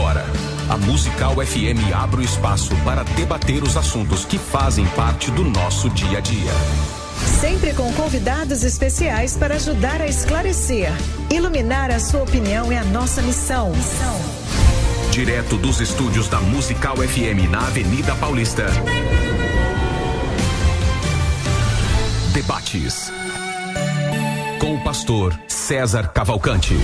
Agora, a Musical FM abre o espaço para debater os assuntos que fazem parte do nosso dia a dia. Sempre com convidados especiais para ajudar a esclarecer. Iluminar a sua opinião é a nossa missão. Direto dos estúdios da Musical FM na Avenida Paulista. Debates. Com o pastor César Cavalcante.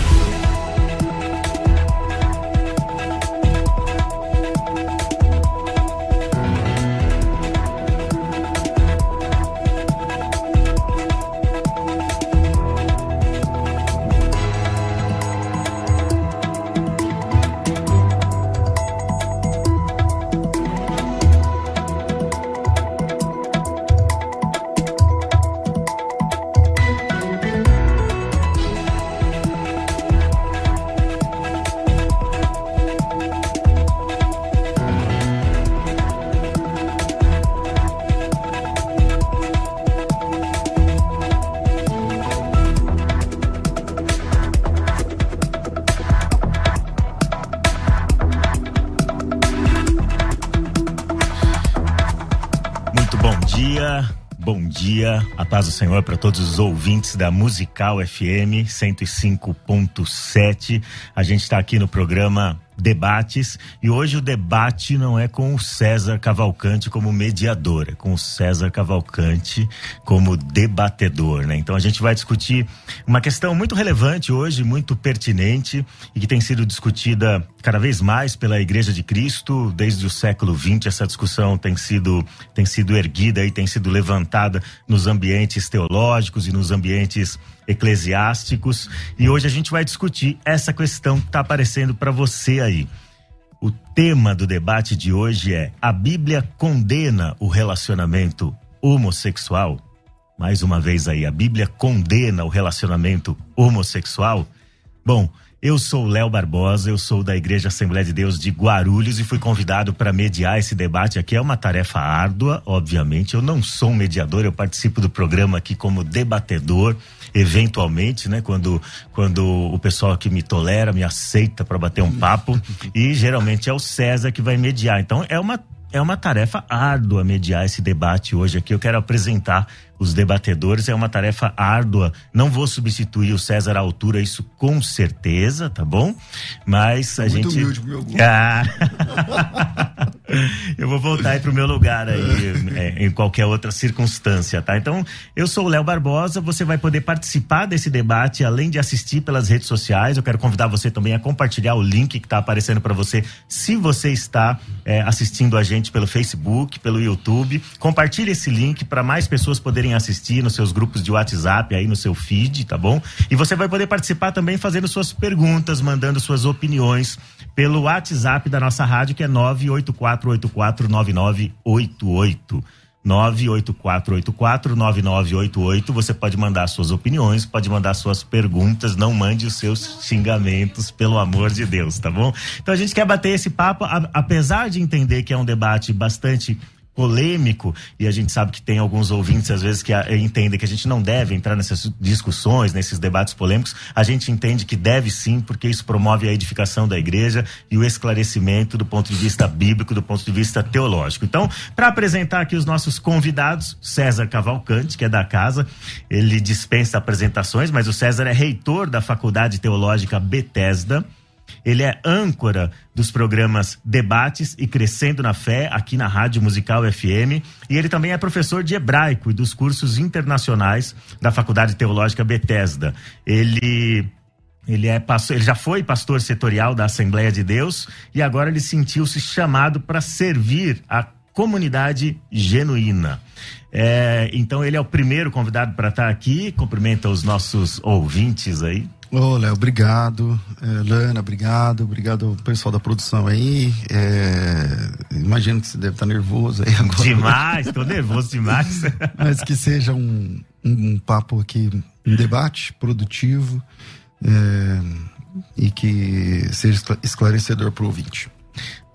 Paz do Senhor para todos os ouvintes da Musical FM 105.7. A gente está aqui no programa debates e hoje o debate não é com o César Cavalcante como mediador, é com o César Cavalcante como debatedor, né? Então a gente vai discutir uma questão muito relevante hoje, muito pertinente e que tem sido discutida cada vez mais pela Igreja de Cristo desde o século XX. Essa discussão tem sido tem sido erguida e tem sido levantada nos ambientes teológicos e nos ambientes eclesiásticos. E hoje a gente vai discutir essa questão que está aparecendo para você aí. O tema do debate de hoje é: a Bíblia condena o relacionamento homossexual? Mais uma vez aí, a Bíblia condena o relacionamento homossexual? Bom, eu sou Léo Barbosa, eu sou da Igreja Assembleia de Deus de Guarulhos e fui convidado para mediar esse debate aqui. É uma tarefa árdua, obviamente. Eu não sou um mediador, eu participo do programa aqui como debatedor eventualmente, né? Quando, quando o pessoal que me tolera, me aceita para bater um papo. e geralmente é o César que vai mediar. Então é uma é uma tarefa árdua mediar esse debate hoje aqui. Eu quero apresentar os debatedores, é uma tarefa árdua. Não vou substituir o César à altura, isso com certeza, tá bom? Mas a Muito gente. humilde pro meu gosto. Ah. eu vou voltar aí pro meu lugar aí, é, em qualquer outra circunstância, tá? Então, eu sou o Léo Barbosa, você vai poder participar desse debate, além de assistir pelas redes sociais. Eu quero convidar você também a compartilhar o link que está aparecendo para você, se você está é, assistindo a gente pelo Facebook, pelo YouTube. Compartilhe esse link para mais pessoas poderem assistir nos seus grupos de WhatsApp, aí no seu feed, tá bom? E você vai poder participar também fazendo suas perguntas, mandando suas opiniões pelo WhatsApp da nossa rádio, que é 984849988. 984849988. Você pode mandar suas opiniões, pode mandar suas perguntas, não mande os seus xingamentos, pelo amor de Deus, tá bom? Então a gente quer bater esse papo, apesar de entender que é um debate bastante polêmico e a gente sabe que tem alguns ouvintes às vezes que entendem que a gente não deve entrar nessas discussões, nesses debates polêmicos. A gente entende que deve sim, porque isso promove a edificação da igreja e o esclarecimento do ponto de vista bíblico, do ponto de vista teológico. Então, para apresentar aqui os nossos convidados, César Cavalcante, que é da casa, ele dispensa apresentações, mas o César é reitor da Faculdade Teológica Bethesda. Ele é âncora dos programas Debates e Crescendo na Fé, aqui na Rádio Musical FM. E ele também é professor de hebraico e dos cursos internacionais da Faculdade Teológica Bethesda. Ele. Ele, é ele já foi pastor setorial da Assembleia de Deus e agora ele sentiu-se chamado para servir a comunidade genuína. É, então ele é o primeiro convidado para estar aqui. Cumprimenta os nossos ouvintes aí. Ô, Léo, obrigado. É, Lana, obrigado. Obrigado ao pessoal da produção aí. É, imagino que você deve estar nervoso aí agora. Demais, tô nervoso demais. Mas que seja um, um, um papo aqui, um debate produtivo é, e que seja escla- esclarecedor para o ouvinte.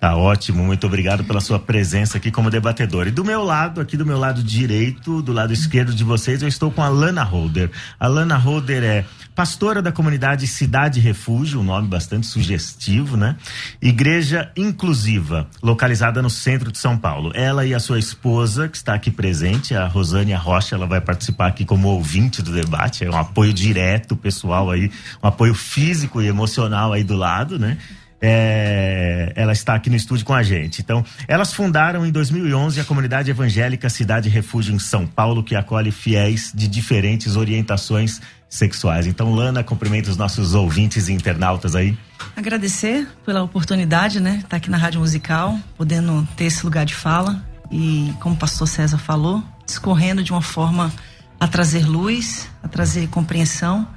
Tá ótimo, muito obrigado pela sua presença aqui como debatedor. E do meu lado, aqui do meu lado direito, do lado esquerdo de vocês, eu estou com a Lana Holder. A Lana Holder é pastora da comunidade Cidade Refúgio, um nome bastante sugestivo, né? Igreja Inclusiva, localizada no centro de São Paulo. Ela e a sua esposa, que está aqui presente, a Rosânia Rocha, ela vai participar aqui como ouvinte do debate, é um apoio direto pessoal aí, um apoio físico e emocional aí do lado, né? É, ela está aqui no estúdio com a gente. Então, elas fundaram em 2011 a comunidade evangélica Cidade Refúgio em São Paulo, que acolhe fiéis de diferentes orientações sexuais. Então, Lana, cumprimenta os nossos ouvintes e internautas aí. Agradecer pela oportunidade, né? Estar tá aqui na Rádio Musical, podendo ter esse lugar de fala e, como o pastor César falou, discorrendo de uma forma a trazer luz, a trazer compreensão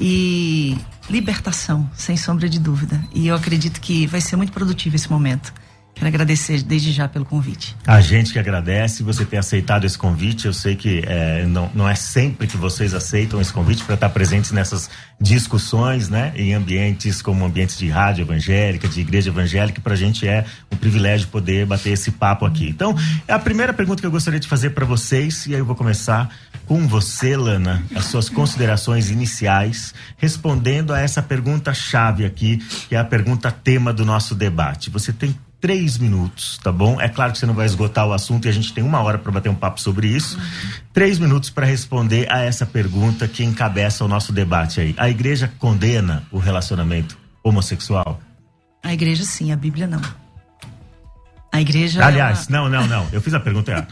e libertação, sem sombra de dúvida. E eu acredito que vai ser muito produtivo esse momento. Quero agradecer desde já pelo convite. A gente que agradece você ter aceitado esse convite. Eu sei que é, não, não é sempre que vocês aceitam esse convite para estar presentes nessas discussões, né? Em ambientes como ambientes de rádio evangélica, de igreja evangélica. Para a gente é um privilégio poder bater esse papo aqui. Então, é a primeira pergunta que eu gostaria de fazer para vocês, e aí eu vou começar com você, Lana, as suas considerações iniciais, respondendo a essa pergunta chave aqui, que é a pergunta tema do nosso debate. Você tem três minutos, tá bom? É claro que você não vai esgotar o assunto e a gente tem uma hora para bater um papo sobre isso. Uhum. Três minutos para responder a essa pergunta que encabeça o nosso debate aí. A igreja condena o relacionamento homossexual? A igreja sim, a Bíblia não. A igreja. Aliás, ela... não, não, não. Eu fiz a pergunta errada.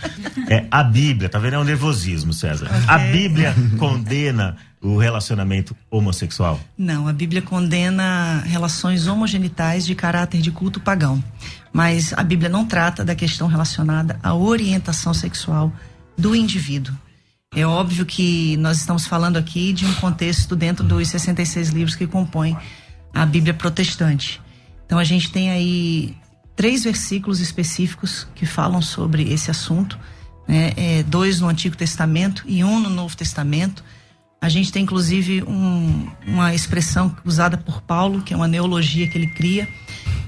É a Bíblia, tá vendo? É um nervosismo, César. Okay. A Bíblia condena o relacionamento homossexual? Não, a Bíblia condena relações homogenitais de caráter de culto pagão. Mas a Bíblia não trata da questão relacionada à orientação sexual do indivíduo. É óbvio que nós estamos falando aqui de um contexto dentro dos 66 livros que compõem a Bíblia protestante. Então a gente tem aí três versículos específicos que falam sobre esse assunto, né? é, dois no Antigo Testamento e um no Novo Testamento. A gente tem inclusive um, uma expressão usada por Paulo, que é uma neologia que ele cria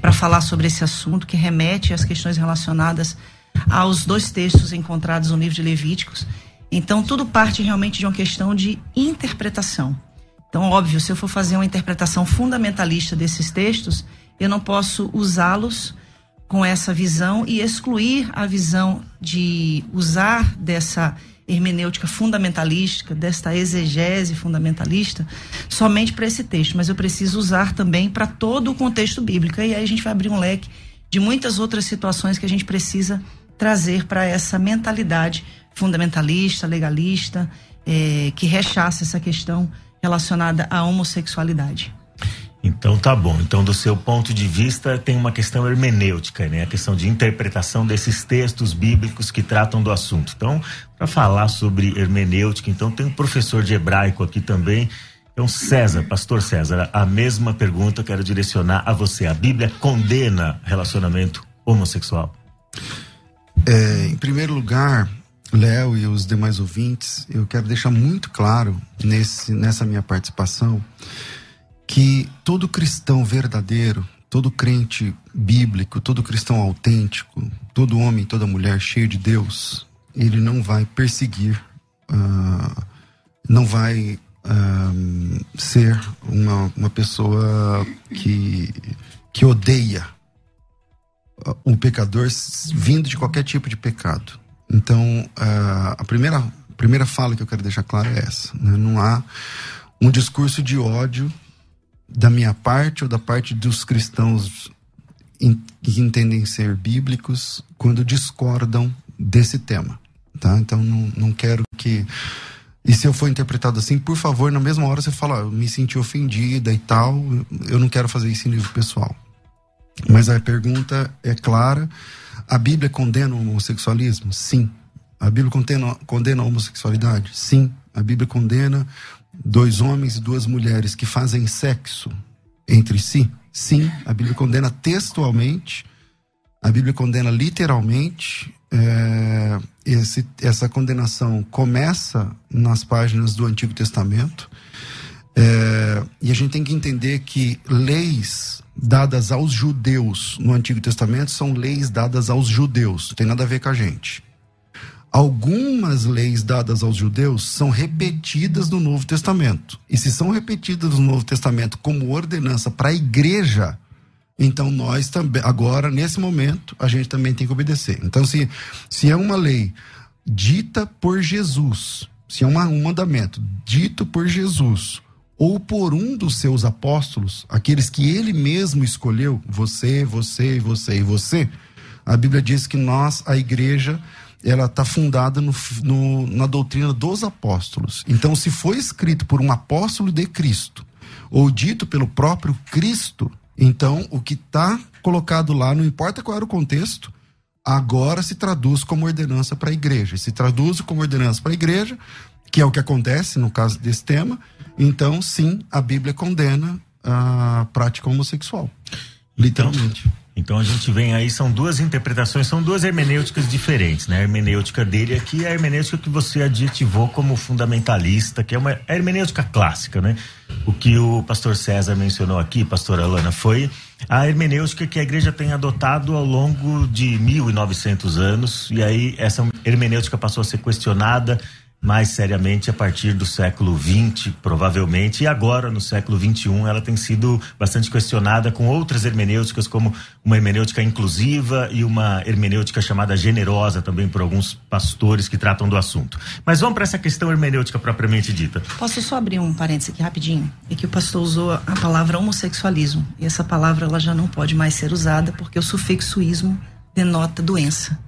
para falar sobre esse assunto, que remete às questões relacionadas aos dois textos encontrados no livro de Levíticos. Então, tudo parte realmente de uma questão de interpretação. Então, óbvio, se eu for fazer uma interpretação fundamentalista desses textos, eu não posso usá-los com essa visão e excluir a visão de usar dessa hermenêutica fundamentalística, desta exegese fundamentalista, somente para esse texto, mas eu preciso usar também para todo o contexto bíblico. E aí a gente vai abrir um leque de muitas outras situações que a gente precisa trazer para essa mentalidade fundamentalista, legalista, é, que rechaça essa questão relacionada à homossexualidade. Então tá bom. Então, do seu ponto de vista, tem uma questão hermenêutica, né? A questão de interpretação desses textos bíblicos que tratam do assunto. Então, para falar sobre hermenêutica, então tem um professor de hebraico aqui também. Então, César, pastor César, a mesma pergunta quero direcionar a você. A Bíblia condena relacionamento homossexual? É, em primeiro lugar, Léo e os demais ouvintes, eu quero deixar muito claro nesse, nessa minha participação que todo cristão verdadeiro, todo crente bíblico, todo cristão autêntico, todo homem, toda mulher cheio de Deus, ele não vai perseguir, uh, não vai uh, ser uma, uma pessoa que, que odeia um pecador vindo de qualquer tipo de pecado. Então, uh, a primeira, primeira fala que eu quero deixar clara é essa: né? não há um discurso de ódio da minha parte ou da parte dos cristãos que entendem ser bíblicos quando discordam desse tema, tá? Então não, não quero que e se eu for interpretado assim, por favor, na mesma hora você fala, ah, eu me senti ofendida e tal, eu não quero fazer isso em nível pessoal. Mas a pergunta é clara: a Bíblia condena o homossexualismo? Sim. A Bíblia condena, condena a homossexualidade? Sim. A Bíblia condena dois homens e duas mulheres que fazem sexo entre si? Sim, a Bíblia condena textualmente, a Bíblia condena literalmente. É, esse, essa condenação começa nas páginas do Antigo Testamento. É, e a gente tem que entender que leis dadas aos judeus no Antigo Testamento são leis dadas aos judeus, não tem nada a ver com a gente. Algumas leis dadas aos judeus são repetidas no Novo Testamento. E se são repetidas no Novo Testamento como ordenança para a igreja, então nós também, agora, nesse momento, a gente também tem que obedecer. Então, se, se é uma lei dita por Jesus, se é uma, um mandamento dito por Jesus, ou por um dos seus apóstolos, aqueles que ele mesmo escolheu, você, você, você e você, a Bíblia diz que nós, a igreja, ela está fundada no, no, na doutrina dos apóstolos. Então, se foi escrito por um apóstolo de Cristo, ou dito pelo próprio Cristo, então o que está colocado lá, não importa qual era o contexto, agora se traduz como ordenança para a igreja. Se traduz como ordenança para a igreja, que é o que acontece no caso desse tema, então sim, a Bíblia condena a prática homossexual. Literalmente. Então, a gente vem aí, são duas interpretações, são duas hermenêuticas diferentes, né? A hermenêutica dele aqui é a hermenêutica que você adjetivou como fundamentalista, que é uma hermenêutica clássica, né? O que o pastor César mencionou aqui, pastor Alana, foi a hermenêutica que a igreja tem adotado ao longo de 1900 anos, e aí essa hermenêutica passou a ser questionada mais seriamente a partir do século XX, provavelmente, e agora no século XXI ela tem sido bastante questionada com outras hermenêuticas, como uma hermenêutica inclusiva e uma hermenêutica chamada generosa também por alguns pastores que tratam do assunto. Mas vamos para essa questão hermenêutica propriamente dita. Posso só abrir um parênteses aqui rapidinho? É que o pastor usou a palavra homossexualismo, e essa palavra ela já não pode mais ser usada porque o sufixo ismo denota doença.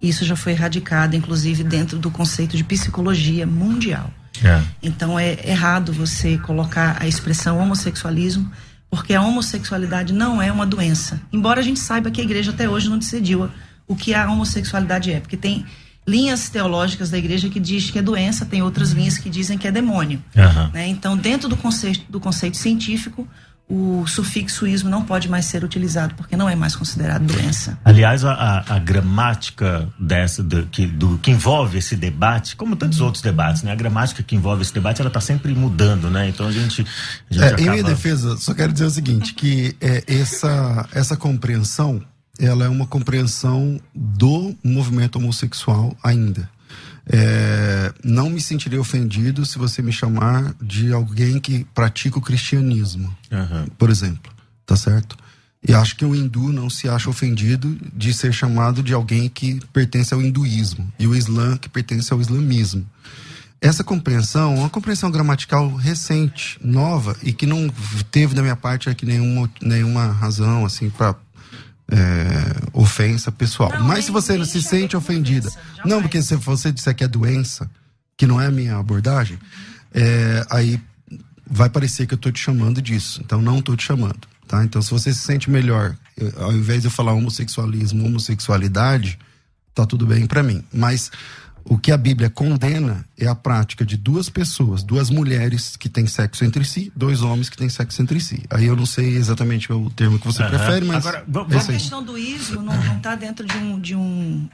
Isso já foi erradicado, inclusive, dentro do conceito de psicologia mundial. É. Então é errado você colocar a expressão homossexualismo, porque a homossexualidade não é uma doença. Embora a gente saiba que a igreja até hoje não decidiu o que a homossexualidade é, porque tem linhas teológicas da igreja que diz que é doença, tem outras linhas que dizem que é demônio. Uhum. Né? Então, dentro do conceito, do conceito científico, o sufixo ismo não pode mais ser utilizado porque não é mais considerado doença. Aliás, a, a, a gramática dessa do que, do que envolve esse debate, como tantos uhum. outros debates, né? A gramática que envolve esse debate, ela está sempre mudando, né? Então a gente, a gente é, acaba... Em minha defesa, só quero dizer o seguinte, que é, essa essa compreensão, ela é uma compreensão do movimento homossexual ainda. É, não me sentirei ofendido se você me chamar de alguém que pratica o cristianismo, uhum. por exemplo, tá certo? E acho que o hindu não se acha ofendido de ser chamado de alguém que pertence ao hinduísmo e o islã que pertence ao islamismo. Essa compreensão é uma compreensão gramatical recente, nova e que não teve da minha parte aqui nenhuma, nenhuma razão assim para é, ofensa pessoal. Não, Mas se você não se sente ofendida, não, porque se você disser que é doença, que não é a minha abordagem, é, aí vai parecer que eu estou te chamando disso. Então não estou te chamando. Tá? Então se você se sente melhor, eu, ao invés de eu falar homossexualismo, homossexualidade, tá tudo bem para mim. Mas o que a Bíblia condena é a prática de duas pessoas, duas mulheres que têm sexo entre si, dois homens que têm sexo entre si. Aí eu não sei exatamente o termo que você uhum. prefere, mas. Agora, vamos... a questão do ismo não está dentro de um, de um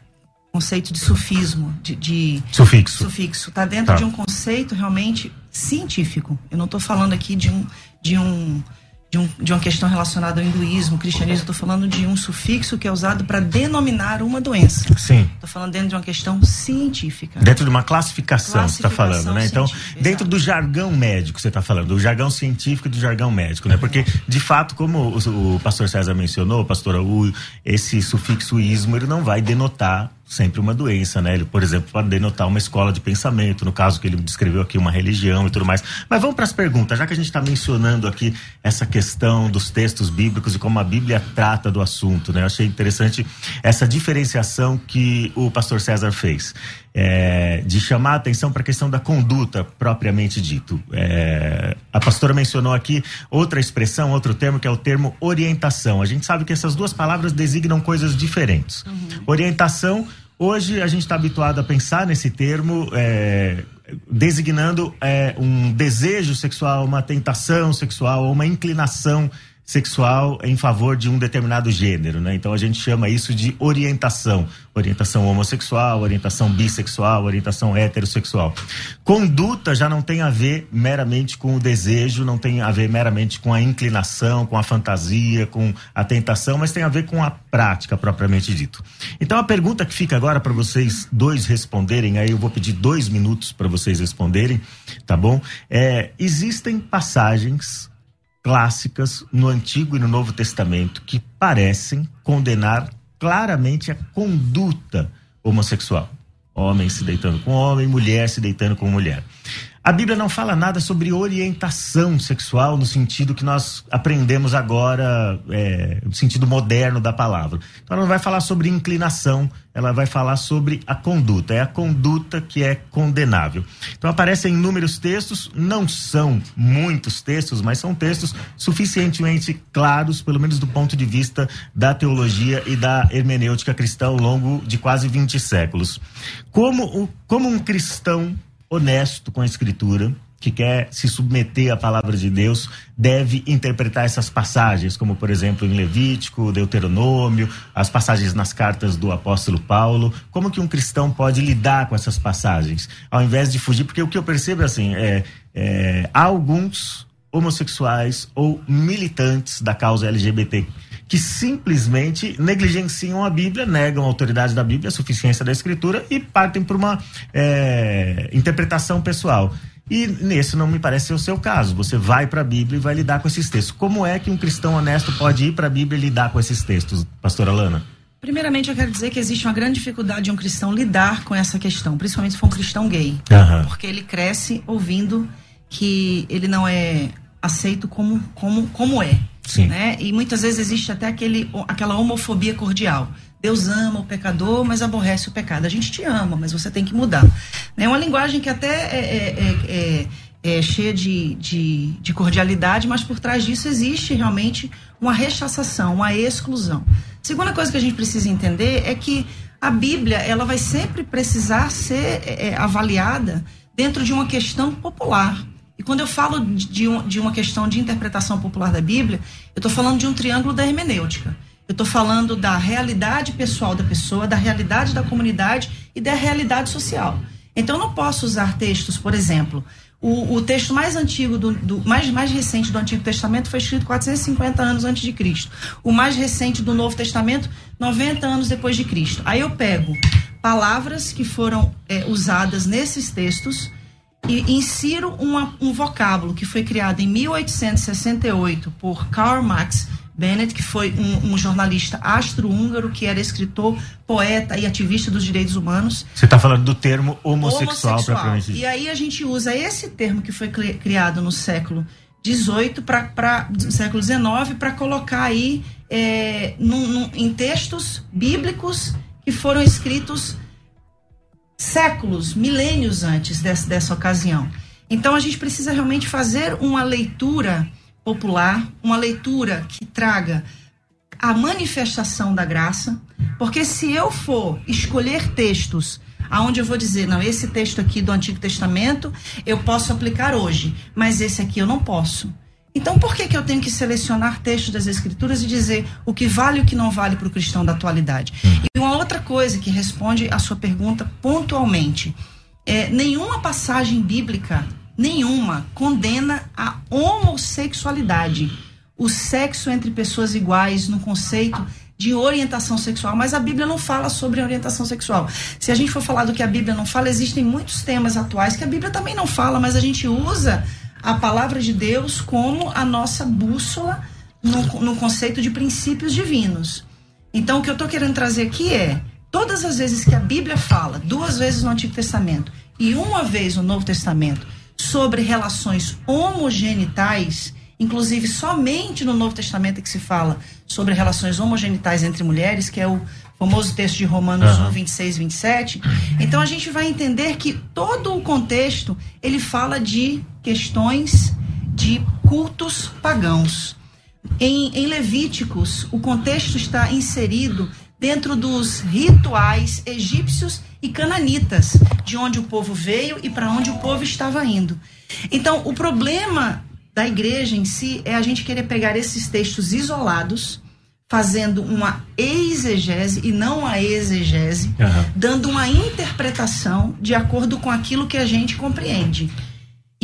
conceito de sufismo, de, de sufixo. Sufixo. Está dentro tá. de um conceito realmente científico. Eu não estou falando aqui de um, de um de, um, de uma questão relacionada ao hinduísmo, cristianismo, estou falando de um sufixo que é usado para denominar uma doença. Sim. Estou falando dentro de uma questão científica. Dentro de uma classificação, você está falando, né? Então, dentro exato. do jargão médico, você está falando, do jargão científico e do jargão médico, né? Porque, de fato, como o, o pastor César mencionou, pastor o, esse sufixo ismo, ele não vai denotar sempre uma doença, né? Ele, por exemplo, pode denotar uma escola de pensamento, no caso que ele descreveu aqui, uma religião e tudo mais. Mas vamos para as perguntas, já que a gente está mencionando aqui essa questão dos textos bíblicos e como a Bíblia trata do assunto, né? Eu achei interessante essa diferenciação que o pastor César fez. É, de chamar a atenção para a questão da conduta propriamente dito. É, a pastora mencionou aqui outra expressão, outro termo, que é o termo orientação. A gente sabe que essas duas palavras designam coisas diferentes. Uhum. Orientação, hoje a gente está habituado a pensar nesse termo. É, designando é, um desejo sexual, uma tentação sexual, uma inclinação sexual em favor de um determinado gênero, né? Então a gente chama isso de orientação, orientação homossexual, orientação bissexual, orientação heterossexual. Conduta já não tem a ver meramente com o desejo, não tem a ver meramente com a inclinação, com a fantasia, com a tentação, mas tem a ver com a prática propriamente dito. Então a pergunta que fica agora para vocês dois responderem, aí eu vou pedir dois minutos para vocês responderem, tá bom? É, existem passagens clássicas no Antigo e no Novo Testamento que parecem condenar claramente a conduta homossexual. Homem se deitando com homem, mulher se deitando com mulher. A Bíblia não fala nada sobre orientação sexual no sentido que nós aprendemos agora, é, no sentido moderno da palavra. Então ela não vai falar sobre inclinação, ela vai falar sobre a conduta. É a conduta que é condenável. Então aparecem inúmeros textos, não são muitos textos, mas são textos suficientemente claros, pelo menos do ponto de vista da teologia e da hermenêutica cristã ao longo de quase 20 séculos. Como, como um cristão honesto com a escritura, que quer se submeter à palavra de Deus, deve interpretar essas passagens, como por exemplo em Levítico, Deuteronômio, as passagens nas cartas do apóstolo Paulo. Como que um cristão pode lidar com essas passagens, ao invés de fugir? Porque o que eu percebo é assim, é, é há alguns homossexuais ou militantes da causa LGBT que simplesmente negligenciam a Bíblia, negam a autoridade da Bíblia, a suficiência da Escritura e partem para uma é, interpretação pessoal. E nesse não me parece ser o seu caso. Você vai para a Bíblia e vai lidar com esses textos. Como é que um cristão honesto pode ir para a Bíblia e lidar com esses textos, pastora Lana? Primeiramente, eu quero dizer que existe uma grande dificuldade de um cristão lidar com essa questão, principalmente se for um cristão gay. Uhum. Porque ele cresce ouvindo que ele não é aceito como, como, como é. Sim. Né? E muitas vezes existe até aquele, aquela homofobia cordial. Deus ama o pecador, mas aborrece o pecado. A gente te ama, mas você tem que mudar. É uma linguagem que até é, é, é, é, é cheia de, de, de, cordialidade, mas por trás disso existe realmente uma rechaçação, uma exclusão. Segunda coisa que a gente precisa entender é que a Bíblia ela vai sempre precisar ser é, é, avaliada dentro de uma questão popular. E quando eu falo de, um, de uma questão de interpretação popular da Bíblia, eu estou falando de um triângulo da hermenêutica. Eu estou falando da realidade pessoal da pessoa, da realidade da comunidade e da realidade social. Então, eu não posso usar textos, por exemplo, o, o texto mais antigo, do, do, mais, mais recente do Antigo Testamento foi escrito 450 anos antes de Cristo. O mais recente do Novo Testamento, 90 anos depois de Cristo. Aí eu pego palavras que foram é, usadas nesses textos e insiro uma, um vocábulo que foi criado em 1868 por Karl Marx Bennett, que foi um, um jornalista astro-húngaro, que era escritor, poeta e ativista dos direitos humanos. Você está falando do termo homossexual, homossexual. E aí a gente usa esse termo que foi criado no século XVIII para século XIX para colocar aí é, num, num, em textos bíblicos que foram escritos séculos, milênios antes dessa, dessa ocasião. Então a gente precisa realmente fazer uma leitura popular, uma leitura que traga a manifestação da graça, porque se eu for escolher textos aonde eu vou dizer, não, esse texto aqui do Antigo Testamento eu posso aplicar hoje, mas esse aqui eu não posso. Então, por que, que eu tenho que selecionar textos das Escrituras e dizer o que vale e o que não vale para o cristão da atualidade? Uhum. E uma outra coisa que responde a sua pergunta pontualmente: é, nenhuma passagem bíblica, nenhuma, condena a homossexualidade, o sexo entre pessoas iguais no conceito de orientação sexual, mas a Bíblia não fala sobre orientação sexual. Se a gente for falar do que a Bíblia não fala, existem muitos temas atuais que a Bíblia também não fala, mas a gente usa a palavra de Deus como a nossa bússola no, no conceito de princípios divinos. Então, o que eu estou querendo trazer aqui é: todas as vezes que a Bíblia fala, duas vezes no Antigo Testamento e uma vez no Novo Testamento, sobre relações homogenitais, inclusive somente no Novo Testamento é que se fala sobre relações homogenitais entre mulheres, que é o famoso texto de Romanos uhum. 1, 26 27. Então a gente vai entender que todo o contexto ele fala de questões de cultos pagãos. Em, em Levíticos, o contexto está inserido dentro dos rituais egípcios e cananitas, de onde o povo veio e para onde o povo estava indo. Então, o problema da igreja em si é a gente querer pegar esses textos isolados, fazendo uma exegese e não uma exegese, uhum. dando uma interpretação de acordo com aquilo que a gente compreende.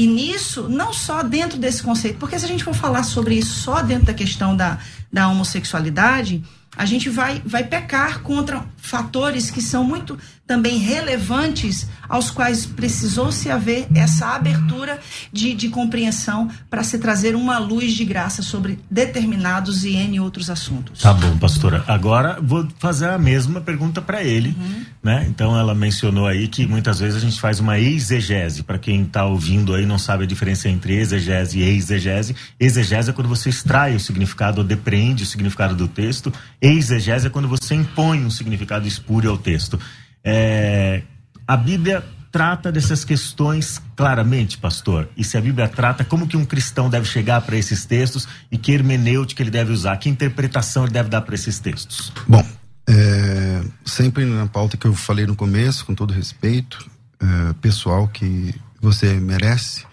E nisso, não só dentro desse conceito, porque se a gente for falar sobre isso só dentro da questão da, da homossexualidade, a gente vai, vai pecar contra fatores que são muito também relevantes, aos quais precisou se haver essa abertura de, de compreensão para se trazer uma luz de graça sobre determinados e N outros assuntos. Tá bom, pastora. Agora vou fazer a mesma pergunta para ele. Uhum. Né? Então ela mencionou aí que muitas vezes a gente faz uma exegese. Para quem está ouvindo aí não sabe a diferença entre exegese e exegese. Exegese é quando você extrai o significado ou depreende o significado do texto. Exegese é quando você impõe um significado espúrio ao texto. É, a Bíblia trata dessas questões claramente, pastor? E se a Bíblia trata, como que um cristão deve chegar para esses textos e que hermenêutica ele deve usar? Que interpretação ele deve dar para esses textos? Bom, é, sempre na pauta que eu falei no começo, com todo respeito, é, pessoal que você merece,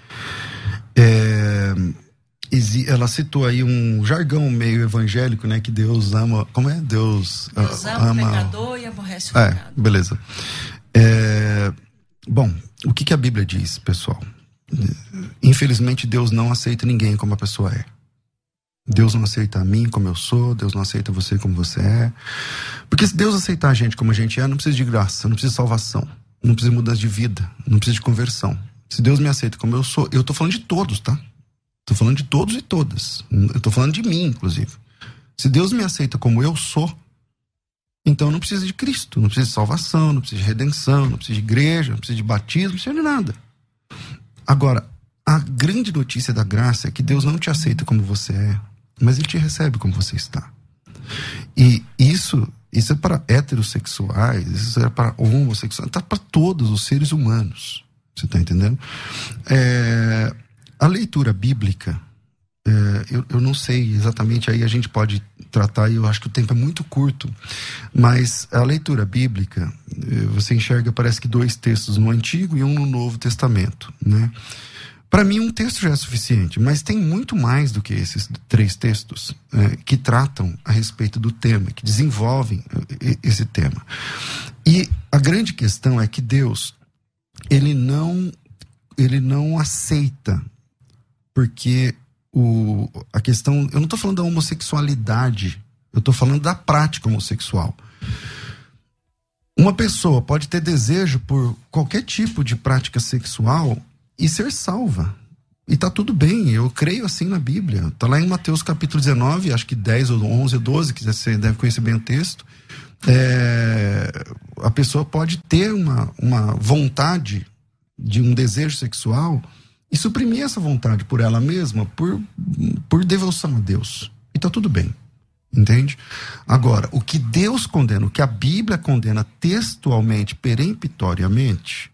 é, ela citou aí um jargão meio evangélico, né? Que Deus ama. Como é? Deus, Deus ama, ama o pecador e aborrece o é, pecado. Beleza. É, bom, o que, que a Bíblia diz, pessoal? Infelizmente, Deus não aceita ninguém como a pessoa é. Deus não aceita a mim como eu sou, Deus não aceita você como você é. Porque se Deus aceitar a gente como a gente é, não precisa de graça, não precisa de salvação, não precisa de mudança de vida, não precisa de conversão. Se Deus me aceita como eu sou, eu tô falando de todos, tá? Estou falando de todos e todas. Estou falando de mim, inclusive. Se Deus me aceita como eu sou, então não precisa de Cristo, não precisa de salvação, não precisa de redenção, não precisa de igreja, não precisa de batismo, não precisa de nada. Agora, a grande notícia da graça é que Deus não te aceita como você é, mas Ele te recebe como você está. E isso, isso é para heterossexuais, isso é para homossexuais, está para todos os seres humanos. Você está entendendo? É, a leitura bíblica, é, eu, eu não sei exatamente, aí a gente pode tratar, e eu acho que o tempo é muito curto, mas a leitura bíblica, é, você enxerga, parece que dois textos no Antigo e um no Novo Testamento, né? Para mim, um texto já é suficiente, mas tem muito mais do que esses três textos é, que tratam a respeito do tema, que desenvolvem é, esse tema. E a grande questão é que Deus, ele não, ele não aceita porque o, a questão. Eu não estou falando da homossexualidade, eu estou falando da prática homossexual. Uma pessoa pode ter desejo por qualquer tipo de prática sexual e ser salva. E tá tudo bem, eu creio assim na Bíblia. Tá lá em Mateus capítulo 19, acho que 10 ou 11 ou 12, que você deve conhecer bem o texto. É, a pessoa pode ter uma, uma vontade de um desejo sexual e suprimir essa vontade por ela mesma, por, por devoção a Deus. E está tudo bem. Entende? Agora, o que Deus condena, o que a Bíblia condena textualmente, peremptoriamente,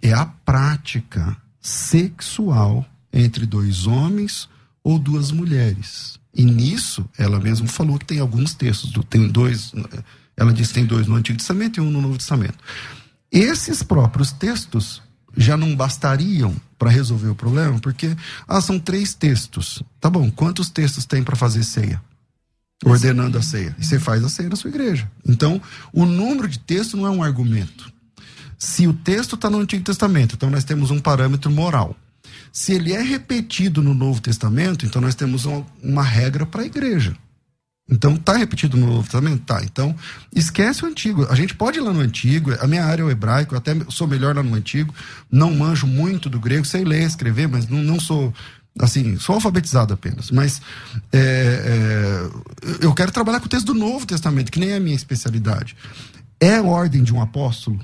é a prática sexual entre dois homens ou duas mulheres. E nisso, ela mesma falou que tem alguns textos, tem dois, ela disse que tem dois no Antigo Testamento e um no Novo Testamento. Esses próprios textos já não bastariam para resolver o problema, porque ah, são três textos. Tá bom, quantos textos tem para fazer ceia? Ordenando a ceia. E você faz a ceia na sua igreja. Então, o número de textos não é um argumento. Se o texto está no Antigo Testamento, então nós temos um parâmetro moral. Se ele é repetido no Novo Testamento, então nós temos uma, uma regra para a igreja. Então, tá repetido no Novo Testamento? Tá. Então, esquece o Antigo. A gente pode ir lá no Antigo, a minha área é o hebraico, eu até sou melhor lá no Antigo, não manjo muito do grego, sei ler, escrever, mas não, não sou, assim, sou alfabetizado apenas. Mas é, é, eu quero trabalhar com o texto do Novo Testamento, que nem é a minha especialidade. É ordem de um apóstolo?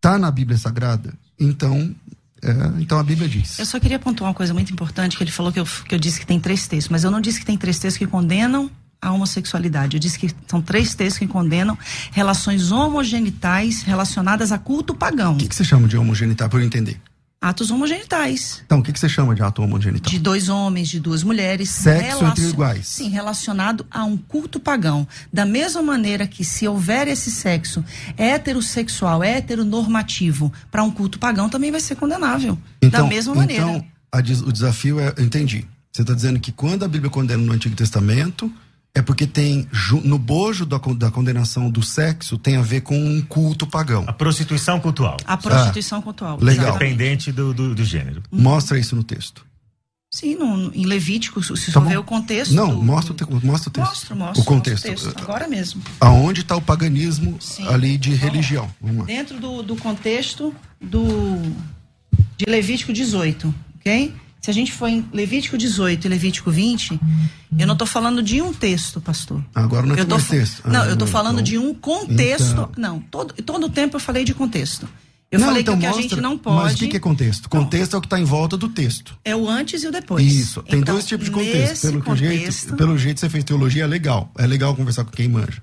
Tá na Bíblia Sagrada? Então, é, então a Bíblia diz. Eu só queria pontuar uma coisa muito importante, que ele falou que eu, que eu disse que tem três textos, mas eu não disse que tem três textos que condenam a homossexualidade. Eu disse que são três textos que condenam relações homogenitais relacionadas a culto pagão. O que, que você chama de homogenital, para eu entender? Atos homogenitais. Então, o que, que você chama de ato homogenital? De dois homens, de duas mulheres. Sexo relacion... entre iguais. Sim, relacionado a um culto pagão. Da mesma maneira que se houver esse sexo heterossexual, heteronormativo, para um culto pagão, também vai ser condenável. Então, da mesma maneira. Então, a, o desafio é, entendi. Você está dizendo que quando a Bíblia condena no Antigo Testamento, é porque tem no bojo da, condenação do sexo tem a ver com um culto pagão. A prostituição cultural. A prostituição ah, cultural. Legal. Independente do, do, do, gênero. Mostra isso no texto. Sim, no, em Levítico, se tá ver o contexto. Não, do, mostra, o, mostra o texto. Mostro, mostro. O contexto. Mostro o texto, agora mesmo. Aonde está o paganismo Sim. ali de religião? Dentro do, do contexto do, de Levítico 18, ok? Se a gente for em Levítico 18 e Levítico 20, eu não estou falando de um texto, pastor. Agora não é eu tô, texto. Ah, não, eu estou falando então, de um contexto. Então. Não, todo, todo o tempo eu falei de contexto. Eu não, falei então que que a gente não pode. Mas o que é contexto? Contexto é o que está em volta do texto. É o antes e o depois. Isso. Tem então, dois tipos de contexto. Pelo, contexto... jeito, pelo jeito você fez teologia, é legal. É legal conversar com quem manja.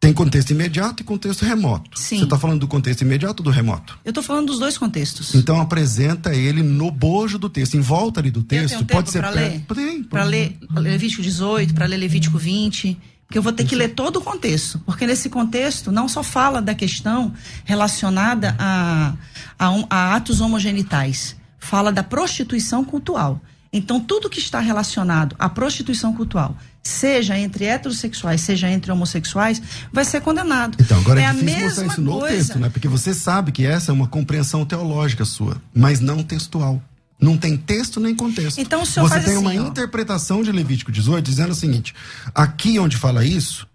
Tem contexto imediato e contexto remoto. Sim. Você está falando do contexto imediato ou do remoto? Eu estou falando dos dois contextos. Então apresenta ele no bojo do texto, em volta ali do texto. pode ser para ler. Para ler Levítico 18, para ler Levítico 20 porque eu vou ter que ler todo o contexto, porque nesse contexto não só fala da questão relacionada a, a, a atos homogenitais, fala da prostituição cultural. Então, tudo que está relacionado à prostituição cultural, seja entre heterossexuais, seja entre homossexuais, vai ser condenado. Então, agora é, é difícil mostrar isso no coisa. texto, né? Porque você sabe que essa é uma compreensão teológica sua, mas não textual. Não tem texto nem contexto. Então o senhor Você tem assim, uma ó. interpretação de Levítico 18 dizendo o seguinte: aqui onde fala isso,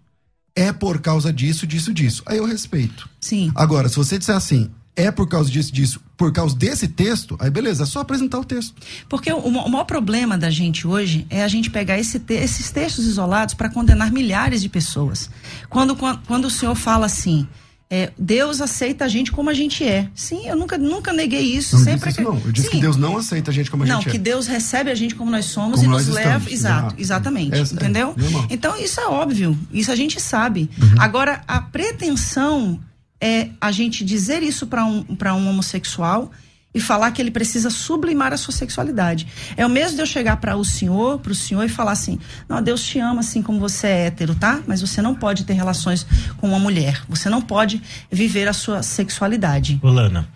é por causa disso, disso, disso. Aí eu respeito. Sim. Agora, se você disser assim, é por causa disso, disso, por causa desse texto, aí beleza, é só apresentar o texto. Porque o, o maior problema da gente hoje é a gente pegar esse te, esses textos isolados para condenar milhares de pessoas. Quando, quando, quando o senhor fala assim, é, Deus aceita a gente como a gente é. Sim, eu nunca, nunca neguei isso. Não sempre disse isso, não. Eu disse Sim. que Deus não aceita a gente como a não, gente é. Não, que Deus recebe a gente como nós somos como e nós nos estamos. leva. Exato, exatamente. É, entendeu? É, então isso é óbvio. Isso a gente sabe. Uhum. Agora, a pretensão é a gente dizer isso para um, um homossexual e falar que ele precisa sublimar a sua sexualidade. É o mesmo de eu chegar para o senhor, para o senhor e falar assim: "Não, Deus te ama assim como você é hétero, tá? Mas você não pode ter relações com uma mulher. Você não pode viver a sua sexualidade." Olana,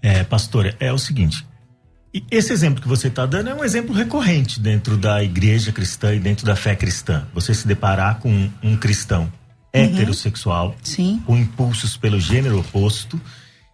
é, pastora, é o seguinte, esse exemplo que você está dando é um exemplo recorrente dentro da igreja cristã e dentro da fé cristã. Você se deparar com um, um uhum. heterossexual, Sim. com impulsos pelo gênero oposto,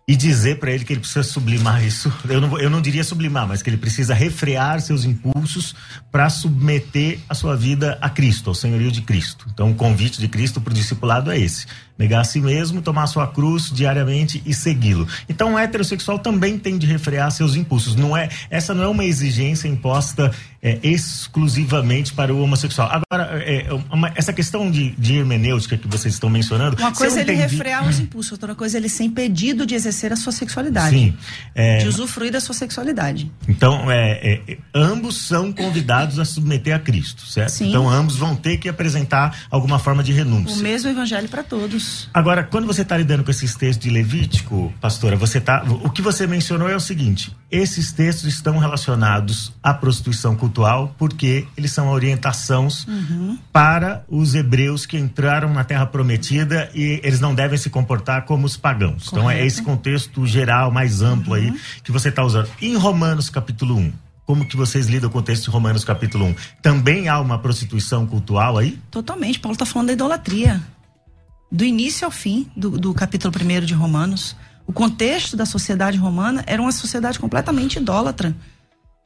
e dizer para ele que ele precisa sublimar isso. Eu não, eu não diria sublimar, mas que ele precisa refrear seus impulsos para submeter a sua vida a Cristo, ao senhorio de Cristo. Então, o convite de Cristo para o discipulado é esse: negar a si mesmo, tomar a sua cruz diariamente e segui-lo. Então, o heterossexual também tem de refrear seus impulsos. Não é essa não é uma exigência imposta é, exclusivamente para o homossexual. Agora, é, uma, essa questão de, de, hermenêutica que vocês estão mencionando. Uma coisa é ele entendi... refrear os impulsos, outra coisa é ele ser impedido de exercer a sua sexualidade. Sim. É... De usufruir da sua sexualidade. Então, é, é, ambos são convidados a submeter a Cristo, certo? Sim. Então, ambos vão ter que apresentar alguma forma de renúncia. O mesmo evangelho para todos. Agora, quando você está lidando com esses textos de Levítico, pastora, você tá. O que você mencionou é o seguinte: esses textos estão relacionados à prostituição cultural porque eles são orientações uhum. para os hebreus que entraram na Terra Prometida e eles não devem se comportar como os pagãos. Correto. Então é esse contexto geral, mais amplo uhum. aí que você está usando. Em Romanos capítulo 1, como que vocês lidam com o texto de Romanos capítulo 1? Também há uma prostituição cultural aí? Totalmente. Paulo está falando da idolatria. Do início ao fim do, do capítulo 1 de Romanos. O contexto da sociedade romana era uma sociedade completamente idólatra.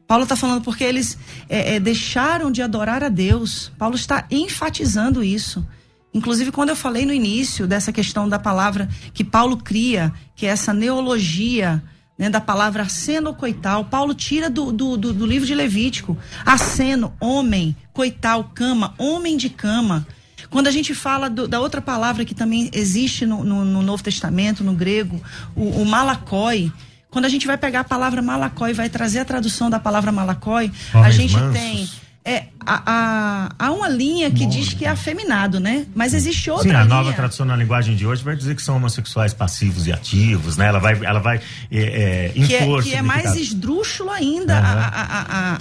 Paulo está falando porque eles é, é, deixaram de adorar a Deus. Paulo está enfatizando isso. Inclusive, quando eu falei no início dessa questão da palavra que Paulo cria, que é essa neologia né, da palavra aceno coital, Paulo tira do, do, do, do livro de Levítico. Aceno, homem, coital, cama, homem de cama. Quando a gente fala do, da outra palavra que também existe no, no, no Novo Testamento, no grego, o, o malacói, quando a gente vai pegar a palavra malacói e vai trazer a tradução da palavra malacói, a gente mansos. tem é, há, há, uma linha que diz que é afeminado, né? Mas existe outra Sim, a linha. nova tradução na linguagem de hoje vai dizer que são homossexuais passivos e ativos, né? Ela vai, ela vai é, é, impor que é, que é mais esdrúxulo ainda Uhum. a-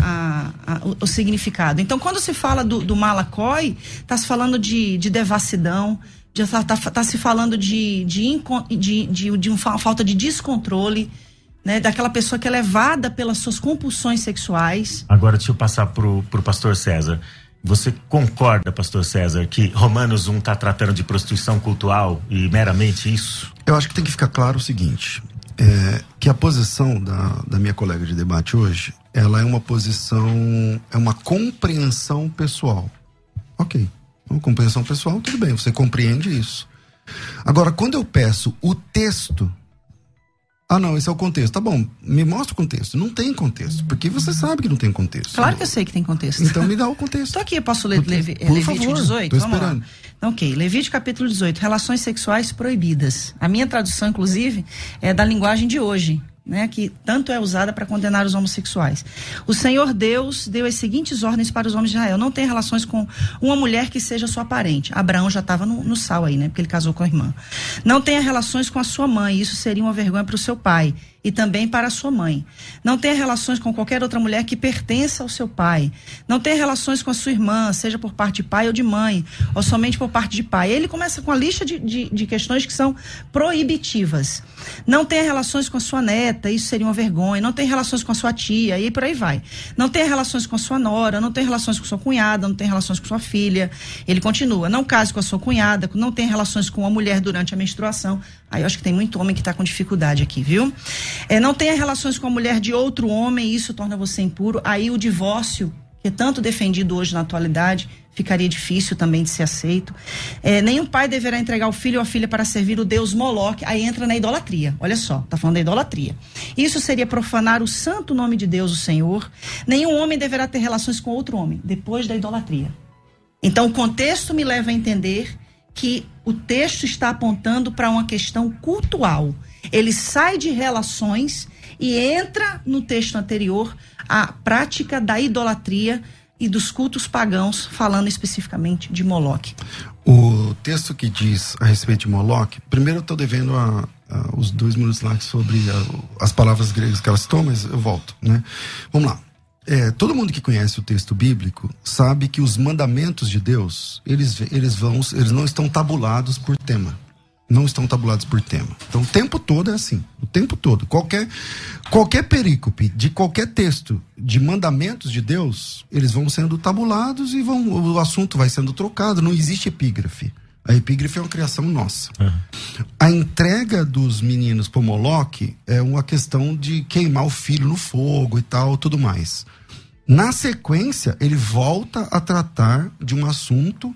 a- a- o, o significado. Então, quando se fala do, do malacói, está se falando de, de devassidão, está tá, tá se falando de, de, de, de, de uma fa- falta de descontrole. Né, daquela pessoa que é levada pelas suas compulsões sexuais. Agora deixa eu passar pro, pro pastor César. Você concorda, pastor César, que Romanos 1 está tratando de prostituição cultural e meramente isso? Eu acho que tem que ficar claro o seguinte: é, que a posição da, da minha colega de debate hoje, ela é uma posição, é uma compreensão pessoal. Ok, uma compreensão pessoal, tudo bem, você compreende isso. Agora, quando eu peço o texto ah, não, esse é o contexto. Tá bom, me mostra o contexto. Não tem contexto, porque você sabe que não tem contexto. Claro que eu sei que tem contexto. Então me dá o contexto. Estou aqui, eu posso ler Levi, Por Levítico favor, 18? Tô esperando. lá. Ok, Levítico capítulo 18, relações sexuais proibidas. A minha tradução, inclusive, é da linguagem de hoje. Né, que tanto é usada para condenar os homossexuais. O Senhor Deus deu as seguintes ordens para os homens de Israel: não tenha relações com uma mulher que seja sua parente. Abraão já estava no, no sal aí, né? Porque ele casou com a irmã. Não tenha relações com a sua mãe, isso seria uma vergonha para o seu pai e também para sua mãe. Não tenha relações com qualquer outra mulher que pertença ao seu pai. Não tenha relações com a sua irmã, seja por parte de pai ou de mãe, ou somente por parte de pai. Ele começa com a lista de, de, de questões que são proibitivas. Não tenha relações com a sua neta, isso seria uma vergonha. Não tenha relações com a sua tia, e por aí vai. Não tenha relações com a sua nora, não tenha relações com sua cunhada, não tenha relações com sua filha. Ele continua. Não case com a sua cunhada, não tenha relações com a mulher durante a menstruação. Aí eu acho que tem muito homem que está com dificuldade aqui, viu? É, não tenha relações com a mulher de outro homem, isso torna você impuro. Aí o divórcio, que é tanto defendido hoje na atualidade, ficaria difícil também de ser aceito. É, nenhum pai deverá entregar o filho ou a filha para servir o deus Moloque. Aí entra na idolatria. Olha só, tá falando da idolatria. Isso seria profanar o santo nome de Deus, o Senhor. Nenhum homem deverá ter relações com outro homem, depois da idolatria. Então o contexto me leva a entender que o texto está apontando para uma questão cultural. Ele sai de relações e entra no texto anterior a prática da idolatria e dos cultos pagãos, falando especificamente de Moloque. O texto que diz a respeito de Moloque, primeiro eu estou devendo a, a, os dois minutos lá sobre a, as palavras gregas que elas citou, mas eu volto, né? Vamos lá. É, todo mundo que conhece o texto bíblico sabe que os mandamentos de Deus, eles, eles, vão, eles não estão tabulados por tema. Não estão tabulados por tema. Então o tempo todo é assim. O tempo todo. Qualquer, qualquer perícope de qualquer texto de mandamentos de Deus, eles vão sendo tabulados e vão, o assunto vai sendo trocado. Não existe epígrafe. A epígrafe é uma criação nossa. Uhum. A entrega dos meninos para Moloque é uma questão de queimar o filho no fogo e tal, tudo mais. Na sequência, ele volta a tratar de um assunto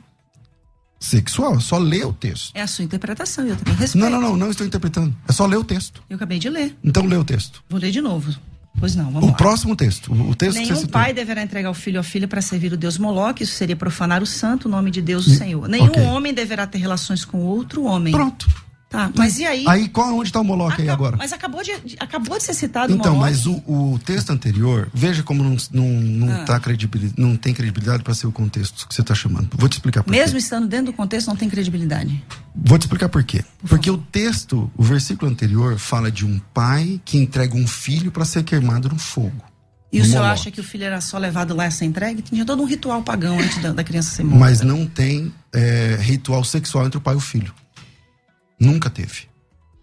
sexual. É só ler o texto. É a sua interpretação, eu também respeito. Não, não, não, não estou interpretando. É só ler o texto. Eu acabei de ler. Então lê o texto. Vou ler de novo. Pois não, vamos o lá. próximo texto. O texto Nenhum pai deverá entregar o filho ou a filha para servir o Deus Moloque, isso seria profanar o santo nome de Deus, o Senhor. Nenhum okay. homem deverá ter relações com outro homem. Pronto. Tá, mas e aí? Aí qual, onde está o Moloque aí agora? Mas acabou de, acabou de ser citado então, o. Então, mas o, o, texto anterior, veja como não, não, não, ah. tá credibilidade, não tem credibilidade para ser o contexto que você está chamando. Vou te explicar por Mesmo quê. estando dentro do contexto, não tem credibilidade. Vou te explicar por quê. Por Porque favor. o texto, o versículo anterior, fala de um pai que entrega um filho para ser queimado no fogo. E o senhor acha que o filho era só levado lá a ser entregue? Tinha todo um ritual pagão antes da, da criança ser morta. Mas não tem é, ritual sexual entre o pai e o filho. Nunca teve.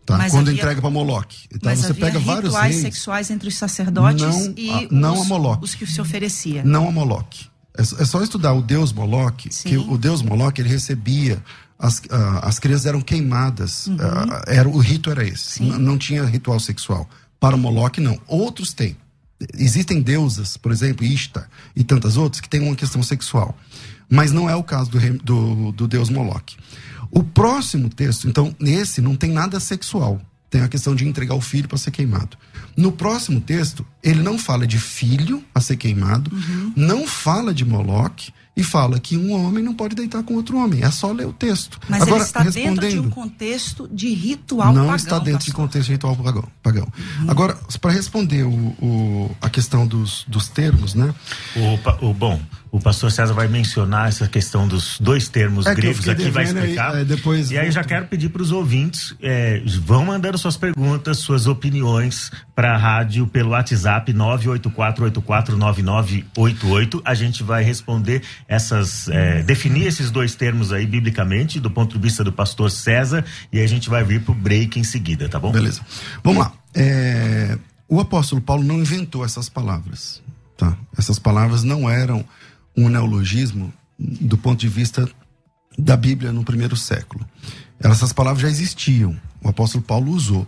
Tá? Mas Quando havia- entrega para Moloque. Então Mas você pega vários rituais reis, sexuais entre os sacerdotes Não e a- não os, a Moloque. os que se oferecia. não a Moloque. É, só- é só estudar o deus Moloque, que o deus Moloque ele recebia as, ah, as crianças eram queimadas. ah, era o rito era esse. Uhum. Não tinha ritual sexual. Para o Moloque não. Outros têm. Existem deusas, por exemplo, Ishtar e tantas outras que têm uma questão sexual. Mas não é o caso do, do, do deus Moloque. O próximo texto, então, nesse não tem nada sexual. Tem a questão de entregar o filho para ser queimado. No próximo texto, ele não fala de filho a ser queimado, Uhum. não fala de Moloque e fala que um homem não pode deitar com outro homem. É só ler o texto. Mas Agora, ele está dentro de respondendo, um contexto de ritual não pagão. está dentro de pastor. contexto de ritual pagão. pagão. Agora, para responder o, o- a questão dos, dos termos, né? O, o- bom, o pastor César vai mencionar essa questão dos dois termos É eu gregos aqui, vai aí, explicar. é, depois e aí volto. já quero pedir para os ouvintes, é, vão mandando suas perguntas, suas opiniões para a rádio pelo WhatsApp 984849988. A gente vai responder essas, é, definir esses dois termos aí biblicamente, do ponto de vista do pastor César, e aí a gente vai vir pro break em seguida, tá bom? Beleza. Vamos lá. É, o apóstolo Paulo não inventou essas palavras. Tá? Essas palavras não eram um neologismo do ponto de vista da Bíblia no primeiro século. Essas palavras já existiam, o apóstolo Paulo usou.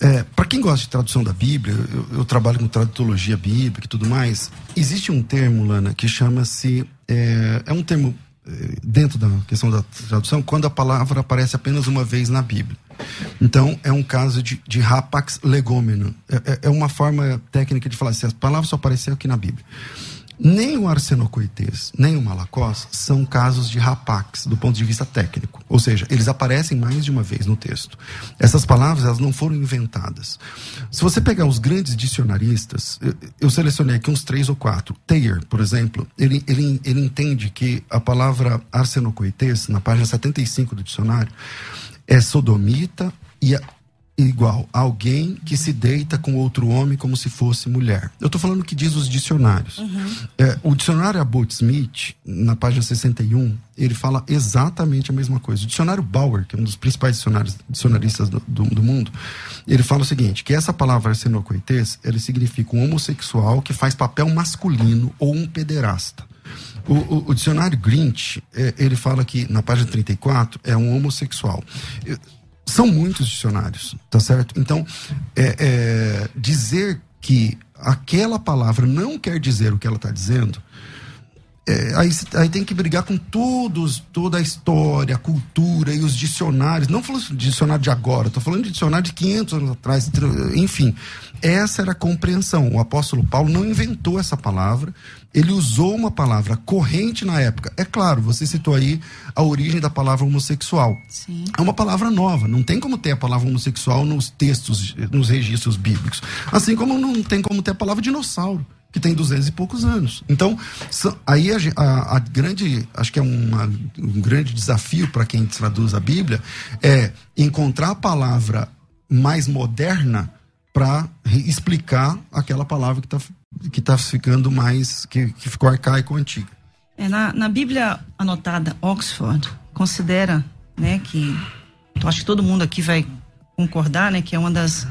É, para quem gosta de tradução da Bíblia, eu, eu, trabalho com tradutologia bíblica e tudo mais. Existe um termo, Lana, que chama-se. É, é um termo é, dentro da questão da tradução, quando a palavra aparece apenas uma vez na Bíblia. Então, é um caso de, de rapax legomeno. É, é, é uma forma técnica de falar assim: as palavras só apareceram aqui na Bíblia. Nem o arsenocoitês, nem o malacós são casos de rapax do ponto de vista técnico. Ou seja, eles aparecem mais de uma vez no texto. Essas palavras elas não foram inventadas. Se você pegar os grandes dicionaristas, eu, eu selecionei aqui uns três ou quatro. Thayer, por exemplo, ele, ele, ele entende que a palavra arsenocoitês, na página 75 do dicionário, é sodomita e igual alguém que se deita com outro homem como se fosse mulher. Eu estou falando o que diz os dicionários. Uhum. É, o dicionário Abbott Smith, na página 61, ele fala exatamente a mesma coisa. O dicionário Bauer, que é um dos principais dicionários, dicionaristas do, do, do mundo, ele fala o seguinte, que essa palavra arsenocoitês, ele significa um homossexual que faz papel masculino ou um pederasta. O, o, o, dicionário Grinch, é, ele fala que, na página 34, é um homossexual. Eu, são muitos dicionários, tá certo? Então, é, é, dizer que aquela palavra não quer dizer o que ela está dizendo, é, aí, aí, tem que brigar com todos, toda a história, a cultura e os dicionários. Não falando de dicionário de agora, estou falando de dicionário de 500 anos atrás. Enfim, essa era a compreensão. O apóstolo Paulo não inventou essa palavra, ele usou uma palavra corrente na época. É claro, você citou aí a origem da palavra homossexual. Sim. É uma palavra nova, não tem como ter a palavra homossexual nos textos, nos registros bíblicos. Assim como não tem como ter a palavra dinossauro que tem duzentos e poucos anos. Então, aí a, a, a grande, acho que é uma, um grande desafio para quem traduz a Bíblia é encontrar a palavra mais moderna para explicar aquela palavra que está que tá ficando mais, que, que ficou arcaico antiga. É, na, na Bíblia anotada Oxford, considera, né, que, acho que todo mundo aqui vai concordar, né, que é uma das,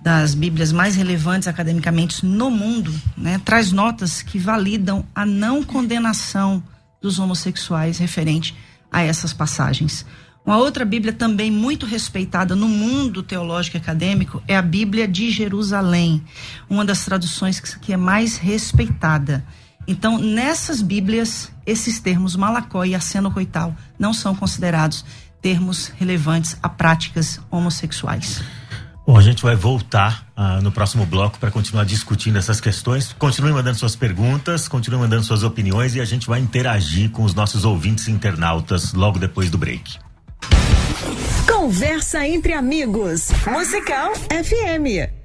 das Bíblias mais relevantes academicamente no mundo, né, traz notas que validam a não condenação dos homossexuais referente a essas passagens. Uma outra Bíblia também muito respeitada no mundo teológico e acadêmico é a Bíblia de Jerusalém, uma das traduções que é mais respeitada. Então, nessas Bíblias, esses termos malacó e aceno-coital não são considerados termos relevantes a práticas homossexuais. Bom, a gente vai voltar uh, no próximo bloco para continuar discutindo essas questões. Continue mandando suas perguntas, continue mandando suas opiniões e a gente vai interagir com os nossos ouvintes internautas logo depois do break. Conversa entre amigos. Musical FM.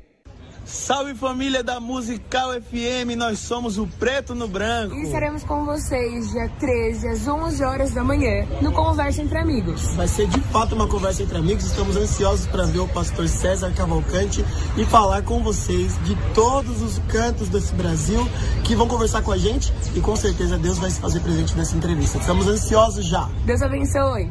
Salve família da Musical FM, nós somos o Preto no Branco. E estaremos com vocês dia 13 às 11 horas da manhã no Conversa entre Amigos. Vai ser de fato uma conversa entre amigos, estamos ansiosos para ver o pastor César Cavalcante e falar com vocês de todos os cantos desse Brasil que vão conversar com a gente e com certeza Deus vai se fazer presente nessa entrevista. Estamos ansiosos já. Deus abençoe.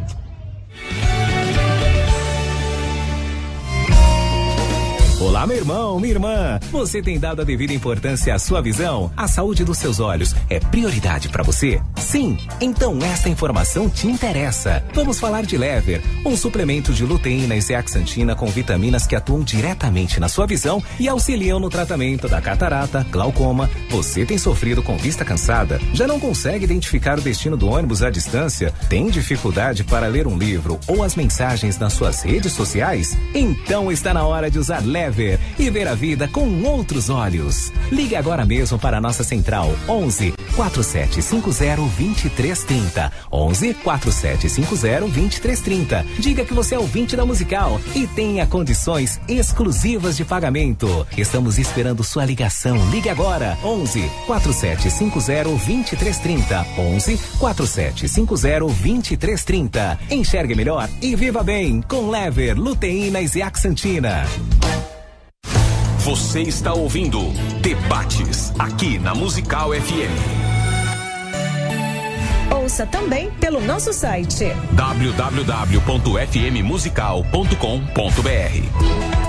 Olá, meu irmão, minha irmã. Você tem dado a devida importância à sua visão? A saúde dos seus olhos é prioridade para você? Sim. Então esta informação te interessa. Vamos falar de Lever, um suplemento de luteína e zeaxantina com vitaminas que atuam diretamente na sua visão e auxiliam no tratamento da catarata, glaucoma. Você tem sofrido com vista cansada? Já não consegue identificar o destino do ônibus à distância? Tem dificuldade para ler um livro ou as mensagens nas suas redes sociais? Então está na hora de usar Lever e ver a vida com outros olhos. Ligue agora mesmo para a nossa central 11 4750 2330. 11 4750 2330. Diga que você é ouvinte da musical e tenha condições exclusivas de pagamento. Estamos esperando sua ligação. Ligue agora 11 4750 2330. 11 4750 2330. Enxergue melhor e viva bem com Lever, Luteína e Zeaxantina. Você está ouvindo Debates aqui na Musical FM. Ouça também pelo nosso site www.fmmusical.com.br.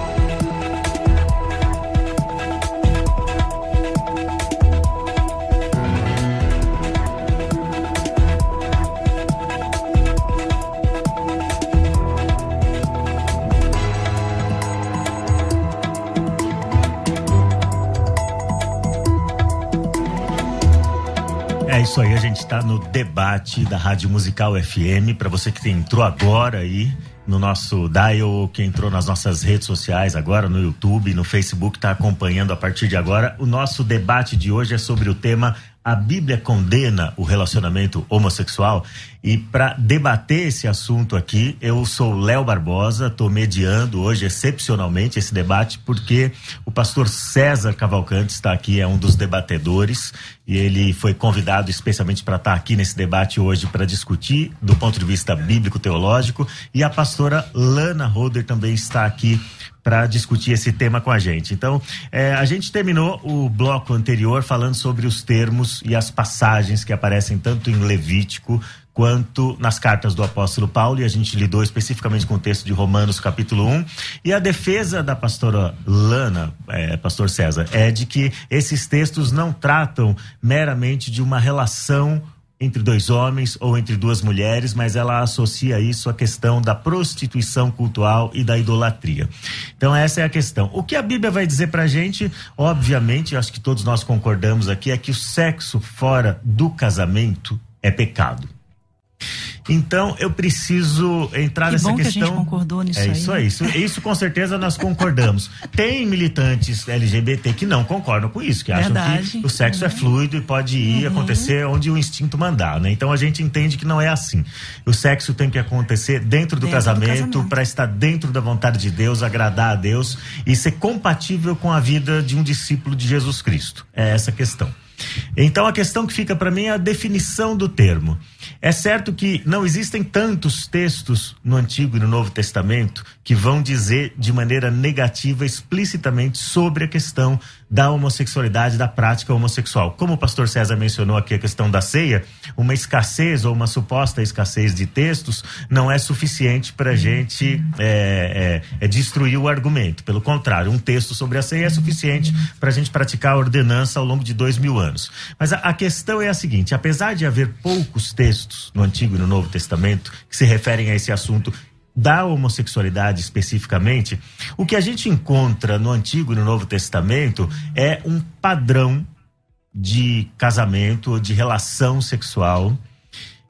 isso aí, a gente está no debate da Rádio Musical FM. Para você que entrou agora aí no nosso dial, que entrou nas nossas redes sociais agora, no YouTube, no Facebook, está acompanhando a partir de agora. O nosso debate de hoje é sobre o tema a Bíblia condena o relacionamento homossexual e para debater esse assunto aqui, eu sou Léo Barbosa, estou mediando hoje excepcionalmente esse debate porque o pastor César Cavalcante está aqui, é um dos debatedores e ele foi convidado especialmente para estar tá aqui nesse debate hoje para discutir do ponto de vista bíblico teológico e a pastora Lana Roder também está aqui para discutir esse tema com a gente. Então, é, a gente terminou o bloco anterior falando sobre os termos e as passagens que aparecem tanto em Levítico quanto nas cartas do apóstolo Paulo, e a gente lidou especificamente com o texto de Romanos, capítulo 1. E a defesa da pastora Lana, é, pastor César, é de que esses textos não tratam meramente de uma relação entre dois homens ou entre duas mulheres, mas ela associa isso à questão da prostituição cultural e da idolatria. Então essa é a questão. O que a Bíblia vai dizer pra gente, obviamente, acho que todos nós concordamos aqui, é que o sexo fora do casamento é pecado. Então eu preciso entrar que nessa bom questão. Que a gente concordou nisso é isso aí. aí. Isso, isso com certeza nós concordamos. Tem militantes LGBT que não concordam com isso, que Verdade. acham que o sexo uhum. é fluido e pode ir uhum. acontecer onde o instinto mandar, né? Então a gente entende que não é assim. O sexo tem que acontecer dentro do dentro casamento, casamento. para estar dentro da vontade de Deus, agradar a Deus e ser compatível com a vida de um discípulo de Jesus Cristo. É essa a questão. Então a questão que fica para mim é a definição do termo. É certo que não existem tantos textos no Antigo e no Novo Testamento que vão dizer de maneira negativa explicitamente sobre a questão da homossexualidade, da prática homossexual. Como o pastor César mencionou aqui a questão da ceia, uma escassez ou uma suposta escassez de textos não é suficiente para a gente é, é, é destruir o argumento. Pelo contrário, um texto sobre a ceia é suficiente para a gente praticar a ordenança ao longo de dois mil anos. Mas a, a questão é a seguinte: apesar de haver poucos textos no Antigo e no Novo Testamento que se referem a esse assunto da homossexualidade especificamente, o que a gente encontra no Antigo e no Novo Testamento é um padrão de casamento ou de relação sexual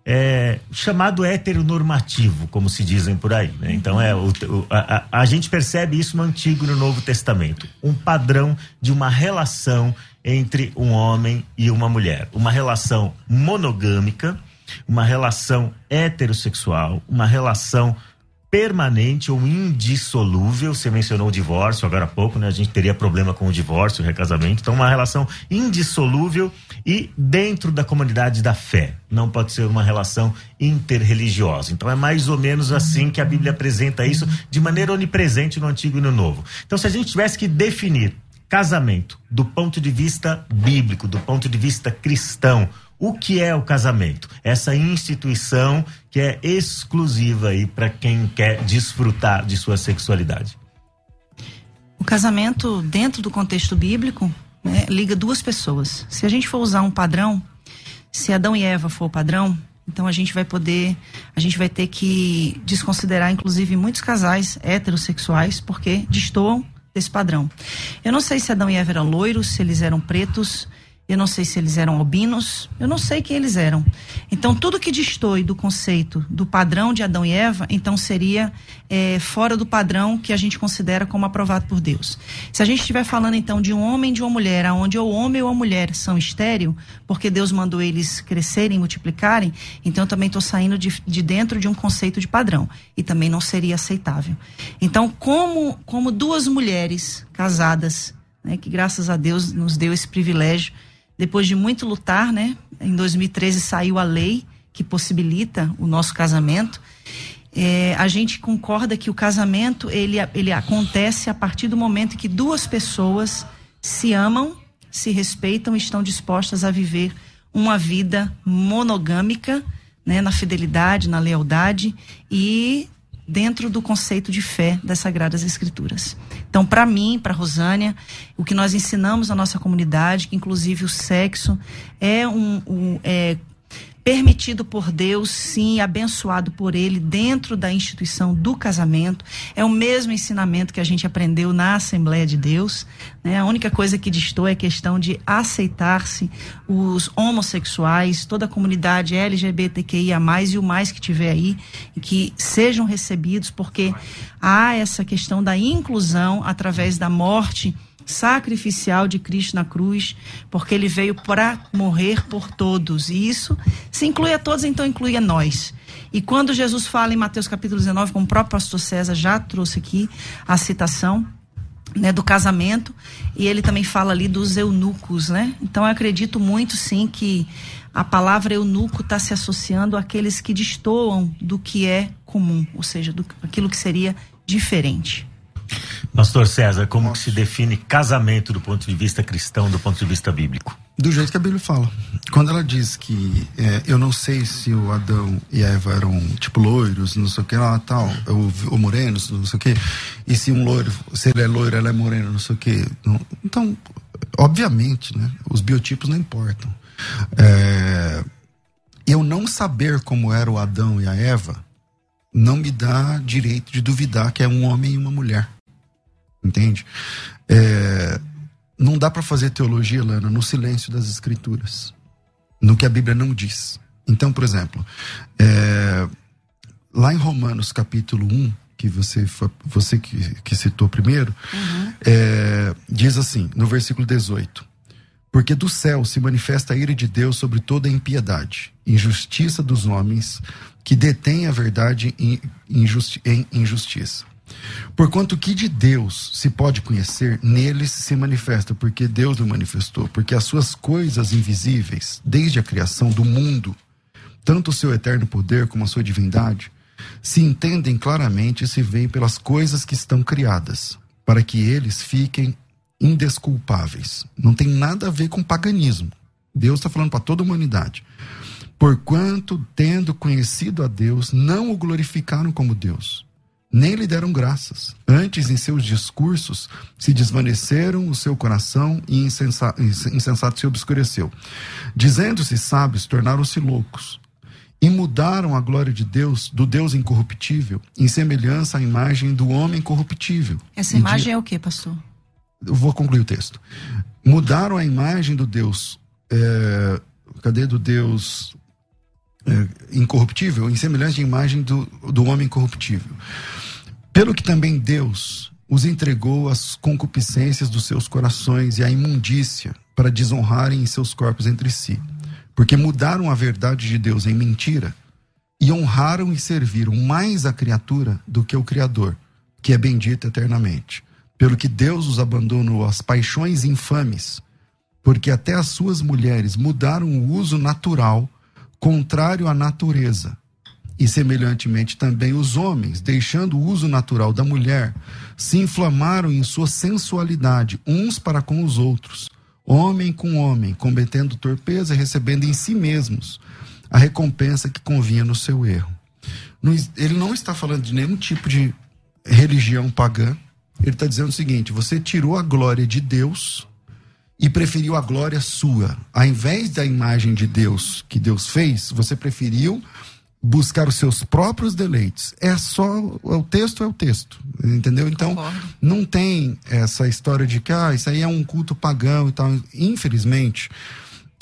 é, chamado heteronormativo, como se dizem por aí. Né? Então é o, o, a, a, gente percebe isso no Antigo e no Novo Testamento, um padrão de uma relação entre um homem e uma mulher, uma relação monogâmica, uma relação heterossexual, uma relação permanente ou indissolúvel. Você mencionou o divórcio agora há pouco, né? A gente teria problema com o divórcio, o recasamento. Então, uma relação indissolúvel e dentro da comunidade da fé. Não pode ser uma relação interreligiosa. Então, é mais ou menos assim que a Bíblia apresenta isso de maneira onipresente no Antigo e no Novo. Então, se a gente tivesse que definir casamento do ponto de vista bíblico, do ponto de vista cristão, o que é o casamento? Essa instituição que é exclusiva aí para quem quer desfrutar de sua sexualidade. O casamento, dentro do contexto bíblico, né, liga duas pessoas. Se a gente for usar um padrão, se Adão e Eva for o padrão, então a gente vai poder, a gente vai ter que desconsiderar, inclusive, muitos casais heterossexuais, porque destoam desse padrão. Eu não sei se Adão e Eva eram loiros, se eles eram pretos, eu não sei se eles eram albinos, eu não sei quem eles eram. Então, tudo que destoe do conceito do padrão de Adão e Eva, então seria é, fora do padrão que a gente considera como aprovado por Deus. Se a gente estiver falando então de um homem e de uma mulher, aonde o homem ou a mulher são estéreo, porque Deus mandou eles crescerem, multiplicarem, então eu também estou saindo de, de dentro de um conceito de padrão e também não seria aceitável. Então, como, como duas mulheres casadas, né, que graças a Deus nos deu esse privilégio depois de muito lutar, né? Em 2013 saiu a lei que possibilita o nosso casamento. É, a gente concorda que o casamento ele, ele acontece a partir do momento que duas pessoas se amam, se respeitam e estão dispostas a viver uma vida monogâmica, né, na fidelidade, na lealdade e dentro do conceito de fé das Sagradas Escrituras. Então, para mim, para Rosânia, o que nós ensinamos na nossa comunidade, que inclusive o sexo é um, um é, permitido por Deus, sim, abençoado por Ele dentro da instituição do casamento. É o mesmo ensinamento que a gente aprendeu na Assembleia de Deus. Né? A única coisa que distou é a questão de aceitar-se os homossexuais, toda a comunidade LGBTQIA, e o mais que tiver aí, que sejam recebidos, porque há essa questão da inclusão através da morte sacrificial de Cristo na cruz, porque ele veio para morrer por todos. E isso se inclui a todos, então inclui a nós. E quando Jesus fala em Mateus capítulo 19, como o próprio pastor César já trouxe aqui a citação, né, do casamento, e ele também fala ali dos eunucos, né? Então eu acredito muito sim que a palavra eunuco está se associando àqueles que destoam do que é comum, ou seja, do, aquilo que seria diferente. Pastor César, como que se define casamento do ponto de vista cristão, do ponto de vista bíblico? Do jeito que a Bíblia fala. Quando ela diz que é, eu não sei se o Adão e a Eva eram tipo loiros, não sei o que lá, tal, ou, ou morenos, não sei o que, e se um loiro, se ele é loiro, ela é morena, não sei o que. Então, obviamente, né, os biotipos não importam. É, eu não saber como era o Adão e a Eva não me dá direito de duvidar que é um homem e uma mulher. Entende? É, não dá para fazer teologia, Lana, no silêncio das escrituras. No que a Bíblia não diz. Então, por exemplo, é, lá em Romanos capítulo 1, que você, você que, que citou primeiro, uhum. é, diz assim, no versículo 18: Porque do céu se manifesta a ira de Deus sobre toda a impiedade, injustiça dos homens que detêm a verdade em, injusti em injustiça. Porquanto que de Deus se pode conhecer, neles se manifesta, porque Deus o manifestou, porque as suas coisas invisíveis, desde a criação do mundo, tanto o seu eterno poder como a sua divindade, se entendem claramente e se veem pelas coisas que estão criadas, para que eles fiquem indesculpáveis. Não tem nada a ver com paganismo. Deus está falando para toda a humanidade. Porquanto, tendo conhecido a Deus, não o glorificaram como Deus nem lhe deram graças. Antes, em seus discursos, se desvaneceram o seu coração e insensato, insensato se obscureceu. Dizendo-se sábios, tornaram-se loucos. E mudaram a glória de Deus, do Deus incorruptível, em semelhança à imagem do homem corruptível. Essa imagem dia... é o que, pastor? Eu vou concluir o texto. Mudaram a imagem do Deus. É... Cadê do Deus é, incorruptível, em semelhança à imagem do, do homem corruptível. Pelo que também Deus os entregou às concupiscências dos seus corações e à imundícia, para desonrarem em seus corpos entre si. Porque mudaram a verdade de Deus em mentira e honraram e serviram mais a criatura do que o Criador, que é bendito eternamente. Pelo que Deus os abandonou às paixões infames, porque até as suas mulheres mudaram o uso natural contrário à natureza. E semelhantemente também os homens, deixando o uso natural da mulher, se inflamaram em sua sensualidade uns para com os outros, homem com homem, cometendo torpeza e recebendo em si mesmos a recompensa que convinha no seu erro. Ele não está falando de nenhum tipo de religião pagã. Ele está dizendo o seguinte: você tirou a glória de Deus e preferiu a glória sua. Ao invés da imagem de Deus que Deus fez, você preferiu buscar os seus próprios deleites. É só o texto é o texto, entendeu? Então Concordo. não tem essa história de que ah, isso aí é um culto pagão e tal. Infelizmente,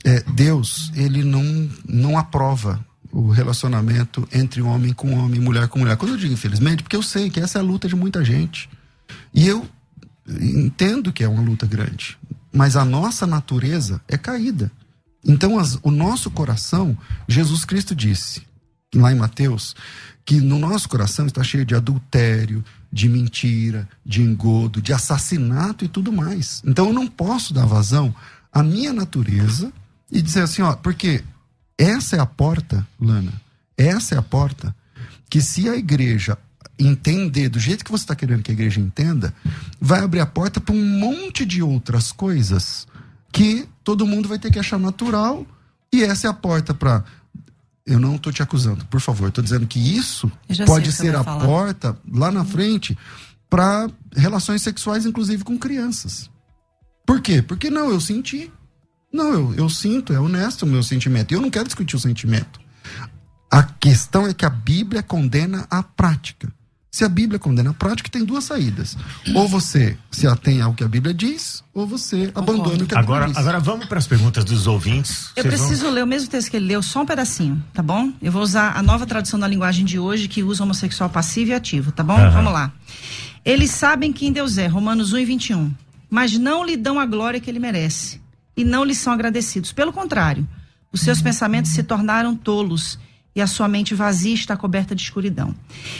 é, Deus ele não não aprova o relacionamento entre homem com homem, mulher com mulher. Quando eu digo infelizmente, porque eu sei que essa é a luta de muita gente. E eu entendo que é uma luta grande mas a nossa natureza é caída. Então, as, o nosso coração, Jesus Cristo disse, lá em Mateus, que no nosso coração está cheio de adultério, de mentira, de engodo, de assassinato e tudo mais. Então, eu não posso dar vazão à minha natureza e dizer assim, ó, porque essa é a porta, Lana, essa é a porta que se a igreja entender do jeito que você está querendo que a igreja entenda, vai abrir a porta para um monte de outras coisas que todo mundo vai ter que achar natural. E essa é a porta para. Eu não estou te acusando, por favor. Estou dizendo que isso pode ser a falar. porta lá na frente para relações sexuais, inclusive com crianças. Por quê? Porque não, eu senti. Não, eu, eu sinto, é honesto o meu sentimento. E eu não quero discutir o sentimento. A questão é que a Bíblia condena a prática. Se a Bíblia condena a prática, tem duas saídas. Ou você se atém ao que a Bíblia diz, ou você abandona o que a Agora, Bíblia diz. agora vamos para as perguntas dos ouvintes. Eu Vocês vão- preciso ler o mesmo texto que ele leu, só um pedacinho, tá bom? Eu vou usar a nova tradução da linguagem de hoje, que usa homossexual passivo e ativo, tá bom? Aham. Vamos lá. Eles sabem quem Deus é, Romanos 1 e 21. Mas não lhe dão a glória que ele merece. E não lhe são agradecidos. Pelo contrário, os seus pensamentos se tornaram tolos. E a sua mente vazia está coberta de escuridão.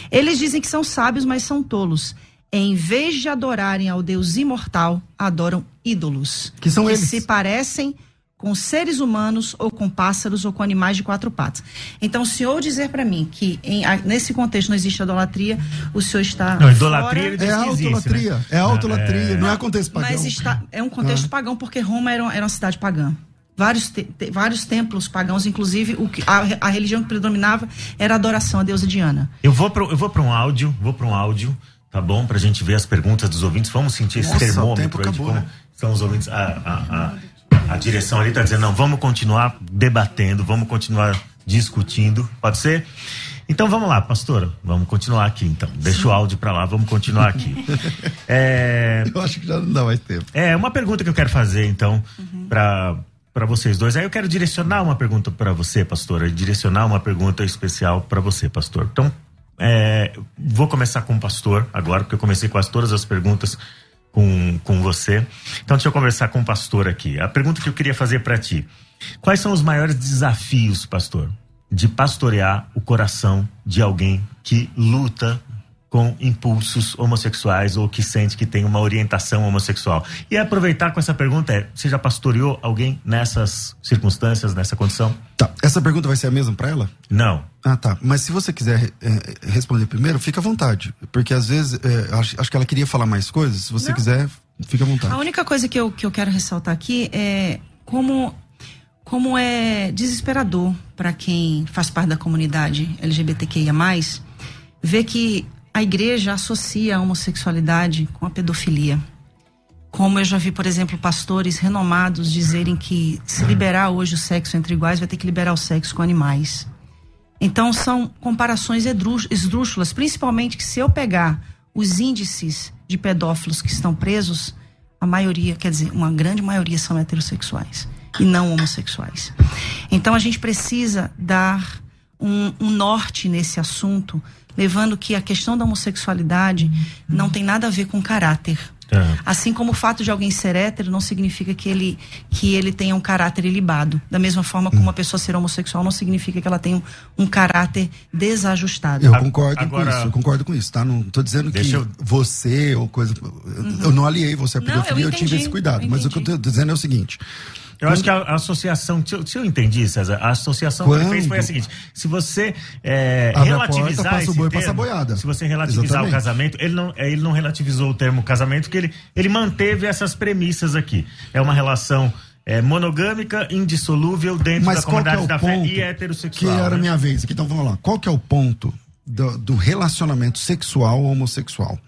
Eles dizem que são sábios, mas são tolos. Em vez de adorarem ao Deus imortal, adoram ídolos. Que são eles. se parecem com seres humanos ou com pássaros ou com animais de quatro patas. Então, o senhor dizer para mim que em- nesse contexto não existe idolatria, o senhor está Não, idolatria fora, ele É diz que existe, autolatria. né? É autolatria. É. Não é contexto pagão. mas está é um contexto pagão porque Roma era, era uma cidade pagã. Vários, te- te- vários templos pagãos, inclusive o que, a, a religião que predominava era a adoração à deusa Diana. Eu vou para eu vou para um áudio, vou para um áudio, tá bom? Pra gente ver as perguntas dos ouvintes. Vamos sentir esse Nossa, termômetro tempo aí de acabou, como né? são os ouvintes. A, a, a, a direção ali tá dizendo, não, vamos continuar debatendo, vamos continuar discutindo. Pode ser? Então vamos lá, pastora. Vamos continuar aqui então. Deixa o áudio para lá, vamos continuar aqui. É, Eu acho que já não dá mais tempo. é uma pergunta que eu quero fazer, então, pra para vocês dois. Aí eu quero direcionar uma pergunta para você, pastora, direcionar uma pergunta especial para você, pastor. Então, é, vou começar com o pastor agora, porque eu comecei quase todas as perguntas com, com você. Então, deixa eu conversar com o pastor aqui. A pergunta que eu queria fazer para ti: quais são os maiores desafios, pastor, de pastorear o coração de alguém que luta com impulsos homossexuais ou que sente que tem uma orientação homossexual. E aproveitar com essa pergunta é: você já pastoreou alguém nessas circunstâncias, nessa condição? Tá. Essa pergunta vai ser a mesma para ela? Não. Ah, tá. Mas se você quiser eh, responder primeiro, fica à vontade. Porque às vezes, eh, acho, acho que ela queria falar mais coisas. Se você Não. quiser, fica à vontade. A única coisa que eu, que eu quero ressaltar aqui é como, como é desesperador para quem faz parte da comunidade LGBTQIA, ver que a igreja associa a homossexualidade com a pedofilia. Como eu já vi, por exemplo, pastores renomados dizerem que se liberar hoje o sexo entre iguais, vai ter que liberar o sexo com animais. Então são comparações esdrúxulas, principalmente que se eu pegar os índices de pedófilos que estão presos, a maioria, quer dizer, uma grande maioria são heterossexuais e não homossexuais. Então a gente precisa dar um, um norte nesse assunto, levando que a questão da homossexualidade não tem nada a ver com caráter. É. Assim como o fato de alguém ser hétero não significa que ele, que ele tenha um caráter ilibado. Da mesma forma como uma pessoa ser homossexual não significa que ela tenha um, um caráter desajustado. Eu concordo agora- com isso, eu concordo com isso, tá? Não tô dizendo que eu- você ou coisa. Eu não aliei você à Não, eu pedofilia, eu, tive esse cuidado. Mas o que eu tô dizendo é o seguinte: Eu acho que a, a associação, se eu, se eu entendi, César, a associação que ele Quando? fez foi a seguinte: se você é, relativizar porta, esse boi, termo, boiada. se você relativizar Exatamente. o casamento, ele não, é, ele não relativizou o termo casamento, porque ele, ele manteve essas premissas aqui. É uma relação é, monogâmica, indissolúvel dentro Mas da que é comunidade o da fé e que heterossexual. era a né? minha vez aqui? Então vamos lá. Qual que é o ponto do, do relacionamento sexual ou homossexual?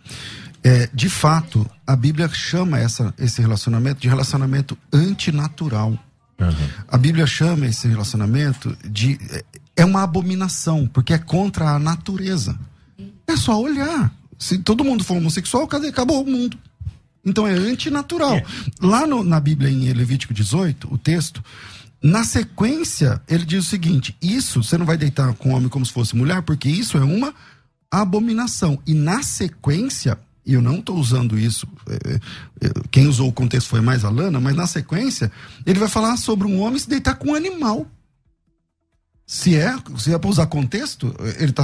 É, de fato, a Bíblia chama essa, esse relacionamento de relacionamento antinatural. Uhum. A Bíblia chama esse relacionamento de. é- É uma abominação, porque é contra a natureza. É só olhar. Se todo mundo for homossexual? Acabou o mundo. Então é antinatural. É. Lá no- na Bíblia, em Levítico 18, o texto, na sequência, ele diz o seguinte: Isso, você não vai deitar com homem como se fosse mulher, porque isso é uma abominação. E na sequência, e eu não estou usando isso, é, é, quem usou o contexto foi mais a Lana, mas na sequência, ele vai falar sobre um homem se deitar com um animal. Se é, se é para usar contexto, ele tá,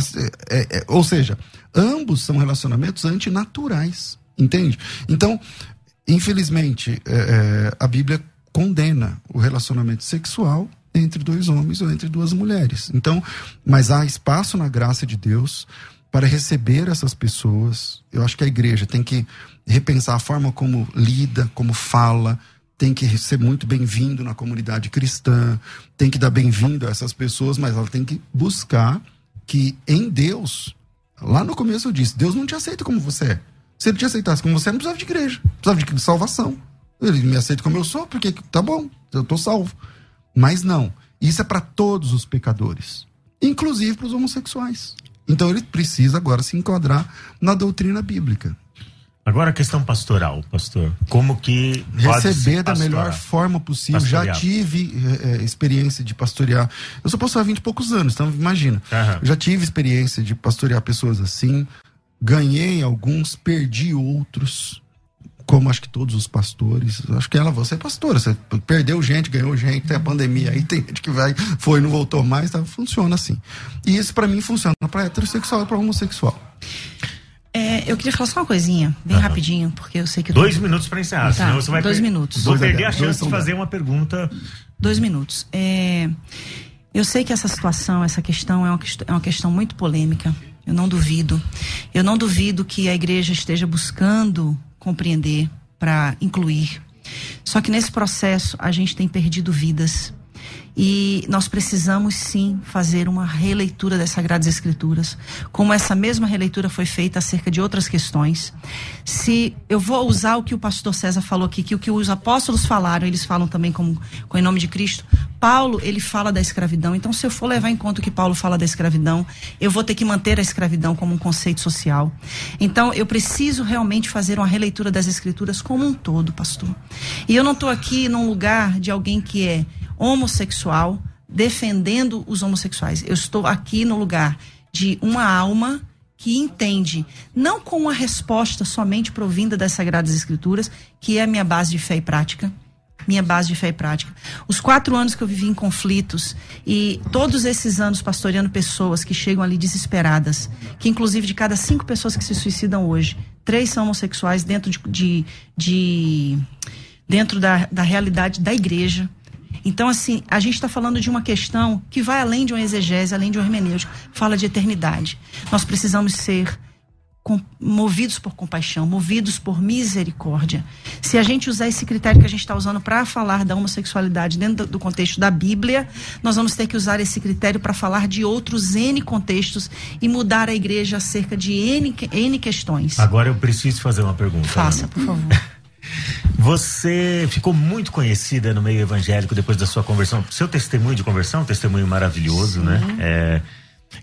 é, é, ou seja, ambos são relacionamentos antinaturais, entende? Então, infelizmente, é, é, a Bíblia condena o relacionamento sexual entre dois homens ou entre duas mulheres. Então, mas há espaço na graça de Deus para receber essas pessoas. Eu acho que a igreja tem que repensar a forma como lida, como fala, tem que ser muito bem-vindo na comunidade cristã, tem que dar bem-vindo a essas pessoas, mas ela tem que buscar que em Deus, lá no começo eu disse, Deus não te aceita como você é. Se ele te aceitasse como você é, não precisava de igreja, precisava de salvação. Ele me aceita como eu sou, porque tá bom, eu tô salvo. Mas não. Isso é para todos os pecadores, inclusive para os homossexuais. Então ele precisa agora se enquadrar na doutrina bíblica. Agora a questão pastoral, pastor. Como que receber da melhor forma possível. Pastorear. Já tive é, experiência de pastorear. Eu sou pastor há 20 e poucos anos, então imagina. Uhum. Já tive experiência de pastorear pessoas assim. Ganhei alguns, perdi outros como acho que todos os pastores, acho que ela, você é pastora, você perdeu gente, ganhou gente, tem a pandemia, aí tem gente que vai, foi, não voltou mais, tá? funciona assim. E isso para mim funciona para heterossexual e para homossexual. É, eu queria falar só uma coisinha, bem uhum. rapidinho, porque eu sei que... Dois tô... minutos para encerrar, tá, senão você vai... Dois per... minutos. Vou perder a chance de fazer uma pergunta... Dois minutos. É, eu sei que essa situação, essa questão é uma, é uma questão muito polêmica, eu não duvido. Eu não duvido que a igreja esteja buscando compreender, para incluir. Só que nesse processo a gente tem perdido vidas. E nós precisamos sim fazer uma releitura das Sagradas Escrituras, como essa mesma releitura foi feita acerca de outras questões. Se eu vou usar o que o pastor César falou aqui, que o que os apóstolos falaram, eles falam também como, com em nome de Cristo. Paulo, ele fala da escravidão. Então, se eu for levar em conta o que Paulo fala da escravidão, eu vou ter que manter a escravidão como um conceito social. Então, eu preciso realmente fazer uma releitura das Escrituras como um todo, pastor. E eu não estou aqui num lugar de alguém que é homossexual defendendo os homossexuais. Eu estou aqui no lugar de uma alma que entende, não com uma resposta somente provinda das Sagradas Escrituras, que é a minha base de fé e prática, minha base de fé e prática. Os quatro anos que eu vivi em conflitos e todos esses anos pastoreando pessoas que chegam ali desesperadas, que inclusive de cada cinco pessoas que se suicidam hoje, três são homossexuais dentro de, de, de dentro da, da realidade da igreja. Então, assim, a gente está falando de uma questão que vai além de uma exegese, além de uma hermenêutica, fala de eternidade. Nós precisamos ser movidos por compaixão, movidos por misericórdia. Se a gente usar esse critério que a gente está usando para falar da homossexualidade dentro do, contexto da Bíblia, nós vamos ter que usar esse critério para falar de outros N contextos e mudar a igreja acerca de N, N questões. Agora eu preciso fazer uma pergunta. Faça, por favor. Você ficou muito conhecida no meio evangélico depois da sua conversão. Seu testemunho de conversão, um testemunho maravilhoso, Sim. né? É,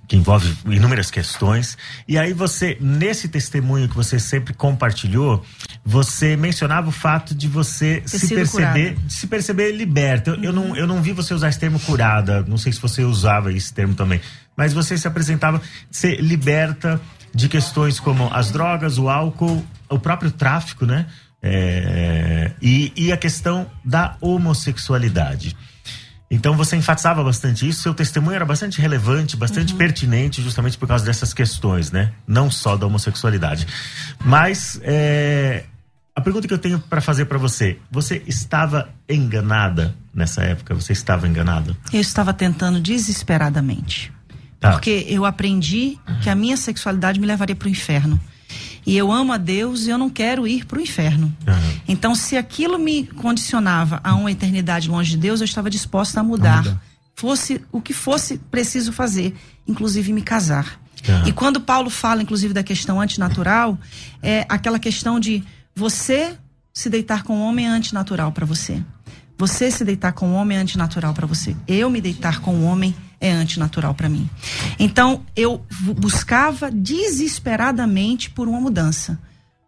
que envolve inúmeras questões. E aí você, nesse testemunho que você sempre compartilhou, você mencionava o fato de você Ter se perceber, se perceber liberta. Eu, uhum. eu, não, eu não vi você usar esse termo curada, não sei se você usava esse termo também, mas você se apresentava ser liberta de questões como as drogas, o álcool, o próprio tráfico, né? É, e, e a questão da homossexualidade. Então você enfatizava bastante isso, seu testemunho era bastante relevante, bastante uhum. pertinente, justamente por causa dessas questões, né? Não só da homossexualidade. Mas é, a pergunta que eu tenho para fazer para você: você estava enganada nessa época? Você estava enganada? Eu estava tentando desesperadamente. Tá. Porque eu aprendi que a minha sexualidade me levaria para o inferno e eu amo a Deus e eu não quero ir para o inferno. Uhum. Então, se aquilo me condicionava a uma eternidade longe de Deus, eu estava disposta a mudar. A fosse o que fosse preciso fazer, inclusive me casar. Uhum. E quando Paulo fala, inclusive, da questão antinatural, é aquela questão de você se deitar com um homem é antinatural para você. Você se deitar com um homem é antinatural para você. Eu me deitar com um homem é antinatural para mim. Então, eu buscava desesperadamente por uma mudança.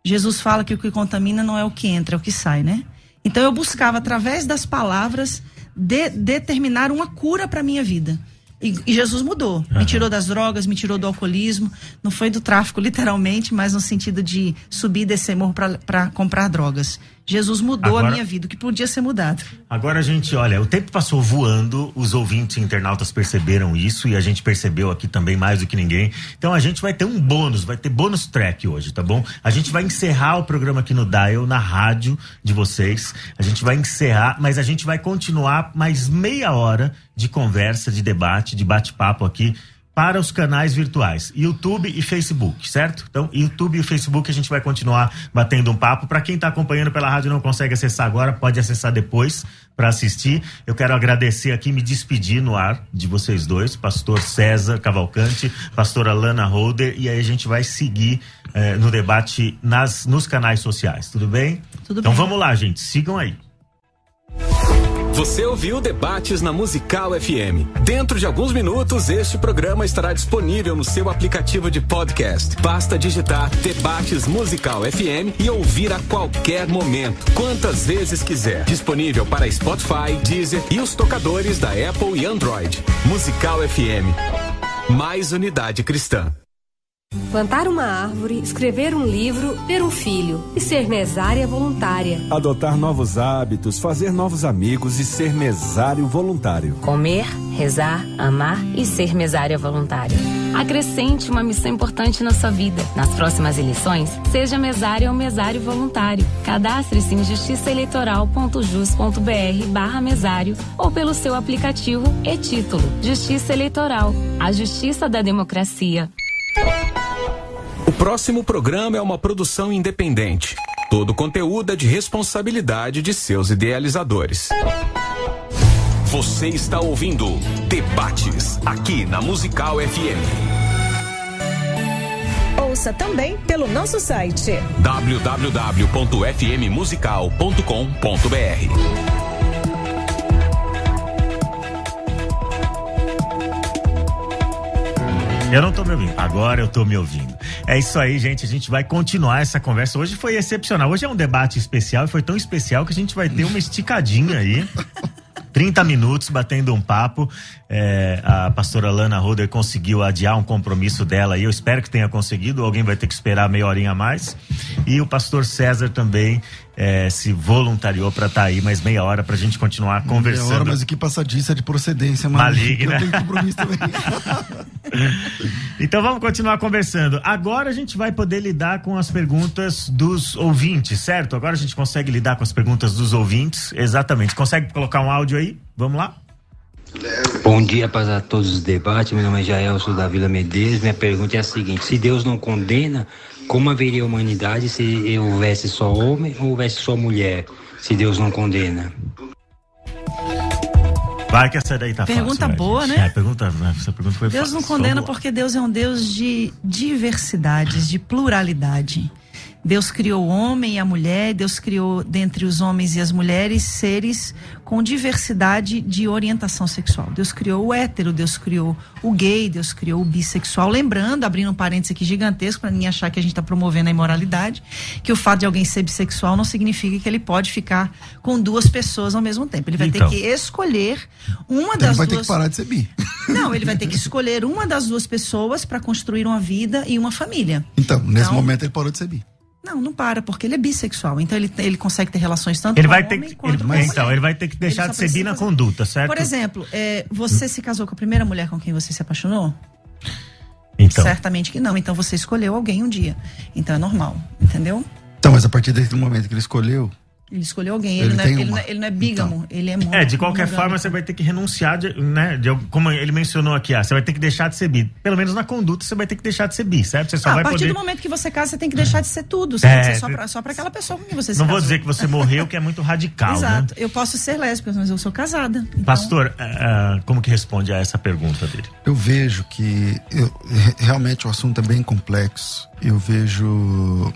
Jesus fala que o que contamina não é o que entra, é o que sai, né? Então, eu buscava, através das palavras, de, determinar uma cura para minha vida. E, e, Jesus mudou. Uhum. Me tirou das drogas, me tirou do alcoolismo. Não foi do tráfico, literalmente, mas no sentido de subir e descer morro para comprar drogas. Jesus mudou agora, a minha vida, o que podia ser mudado. Agora, gente, olha, o tempo passou voando, os ouvintes e internautas perceberam isso e a gente percebeu aqui também mais do que ninguém. Então a gente vai ter um bônus, vai ter bônus track hoje, tá bom? A gente vai encerrar o programa aqui no Dial, na rádio de vocês. A gente vai encerrar, mas a gente vai continuar mais meia hora de conversa, de debate, de bate-papo aqui para os canais virtuais, YouTube e Facebook, certo? Então, YouTube e Facebook a gente vai continuar batendo um papo. Para quem está acompanhando pela rádio e não consegue acessar agora, pode acessar depois para assistir. Eu quero agradecer aqui, me despedir no ar de vocês dois, pastor César Cavalcante, pastora Lana Holder, e aí a gente vai seguir eh, no debate nas, nos canais sociais, tudo bem? Tudo então bem. vamos lá, gente, sigam aí. Você ouviu Debates na Musical FM. Dentro de alguns minutos, este programa estará disponível no seu aplicativo de podcast. Basta digitar Debates Musical FM e ouvir a qualquer momento, quantas vezes quiser. Disponível para Spotify, Deezer e os tocadores da Apple e Android. Musical FM. Mais unidade cristã. Plantar uma árvore, escrever um livro, ter um filho e ser mesária voluntária. Adotar novos hábitos, fazer novos amigos e ser mesário voluntário. Comer, rezar, amar e ser mesária voluntária. Acrescente uma missão importante na sua vida. Nas próximas eleições, seja mesária ou mesário voluntário. Cadastre-se em justiçaeleitoral.jus.br barra mesário ou pelo seu aplicativo e título. Justiça Eleitoral. A justiça da democracia. O próximo programa é uma produção independente. Todo conteúdo é de responsabilidade de seus idealizadores. Você está ouvindo Debates aqui na Musical FM. Ouça também pelo nosso site www.fmmusical.com.br. Eu não tô me ouvindo. Agora eu tô me ouvindo. É isso aí, gente. A gente vai continuar essa conversa. Hoje foi excepcional. Hoje é um debate especial e foi tão especial que a gente vai ter uma esticadinha aí. 30 minutos batendo um papo. É, a pastora Lana Roder conseguiu adiar um compromisso dela e eu espero que tenha conseguido. Alguém vai ter que esperar meia horinha a mais. E o pastor César também é, se voluntariou para estar tá aí mais meia hora para a gente continuar conversando. Meia hora, mas o que passadiça é de procedência maligna. Eu tenho compromisso também. então vamos continuar conversando. Agora a gente vai poder lidar com as perguntas dos ouvintes, certo? Agora a gente consegue lidar com as perguntas dos ouvintes. Exatamente. Consegue colocar um áudio aí? Vamos lá? Bom dia para todos os debates. Meu nome é Jael, sou da Vila Medeiros. Minha pergunta é a seguinte: se Deus não condena, como haveria humanidade se houvesse só homem ou houvesse só mulher? Se Deus não condena. Vai que essa daí tá Pergunta fácil, boa, né? É, pergunta, essa pergunta foi Deus não fácil. condena Vamos lá. porque Deus é um Deus de diversidades, de pluralidade. Deus criou o homem e a mulher, Deus criou dentre os homens e as mulheres seres com diversidade de orientação sexual. Deus criou o hétero, Deus criou o gay, Deus criou o bissexual. Lembrando, abrindo um parênteses aqui gigantesco para ninguém achar que a gente está promovendo a imoralidade, que o fato de alguém ser bissexual não significa que ele pode ficar com duas pessoas ao mesmo tempo. Ele vai Então. ter que escolher uma Então das vai ter duas. que parar de ser bi. Não, ele vai ter que escolher uma das duas pessoas para construir uma vida e uma família. Então, nesse Então- momento ele parou de ser bi. Não, não para, porque ele é bissexual. Então ele, ele consegue ter relações tanto Ele com vai homem ter que, quanto ele- com então, mulher. ele vai ter que deixar de ser bi na conduta, certo? Por exemplo, é, você se casou com a primeira mulher com quem você se apaixonou? Então, Certamente que não. Então você escolheu alguém um dia. Então é normal, entendeu? Então, mas a partir desse momento que ele escolheu, Ele escolheu alguém. Ele, Ele não, é, ele, não é, ele não é bígamo, ele é É, de qualquer forma, você vai ter que renunciar, de, né? de como ele mencionou aqui, ah, você vai ter que deixar de ser bi. Pelo menos na conduta, você vai ter que deixar de ser bi, certo? Você só Ah, a vai partir poder. do momento que você casa, você tem que deixar de ser tudo. Você É, tem que ser só pra, só pra aquela pessoa com quem você se Não vou casou. dizer que você morreu, que é muito radical, Exato. né? Eu posso ser lésbica, mas eu sou casada. Então, Pastor, ah, como que responde a essa pergunta dele? eu vejo que eu- re- realmente o assunto é bem complexo. Eu vejo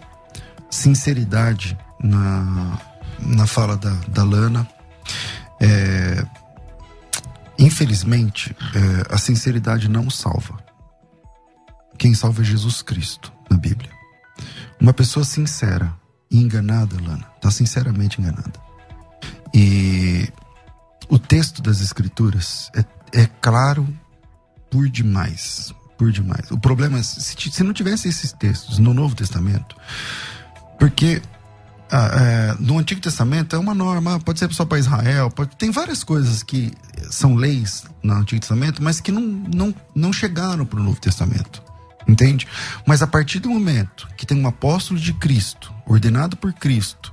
sinceridade na, na fala da, da Lana. É, infelizmente, é, a sinceridade não salva. Quem salva é Jesus Cristo na Bíblia. Uma pessoa sincera e enganada, Lana, está sinceramente enganada. E o texto das Escrituras é, é claro por demais. Por demais. O problema é se, se não tivesse esses textos no Novo Testamento, porque ah, é, no Antigo Testamento é uma norma, pode ser só para Israel, pode- tem várias coisas que são leis no Antigo Testamento, mas que não, não, não chegaram para o Novo Testamento. Entende? Mas a partir do momento que tem um apóstolo de Cristo, ordenado por Cristo,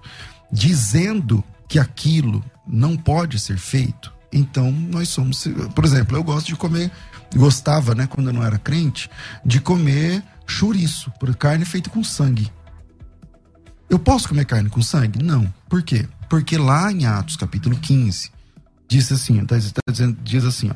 dizendo que aquilo não pode ser feito, então nós somos. Por exemplo, eu gosto de comer, gostava, né, quando eu não era crente, de comer chouriço, por carne feita com sangue. Eu posso comer carne com sangue? Não. Por quê? Porque lá em Atos, capítulo 15, diz assim, tá, tá dizendo, diz assim, ó,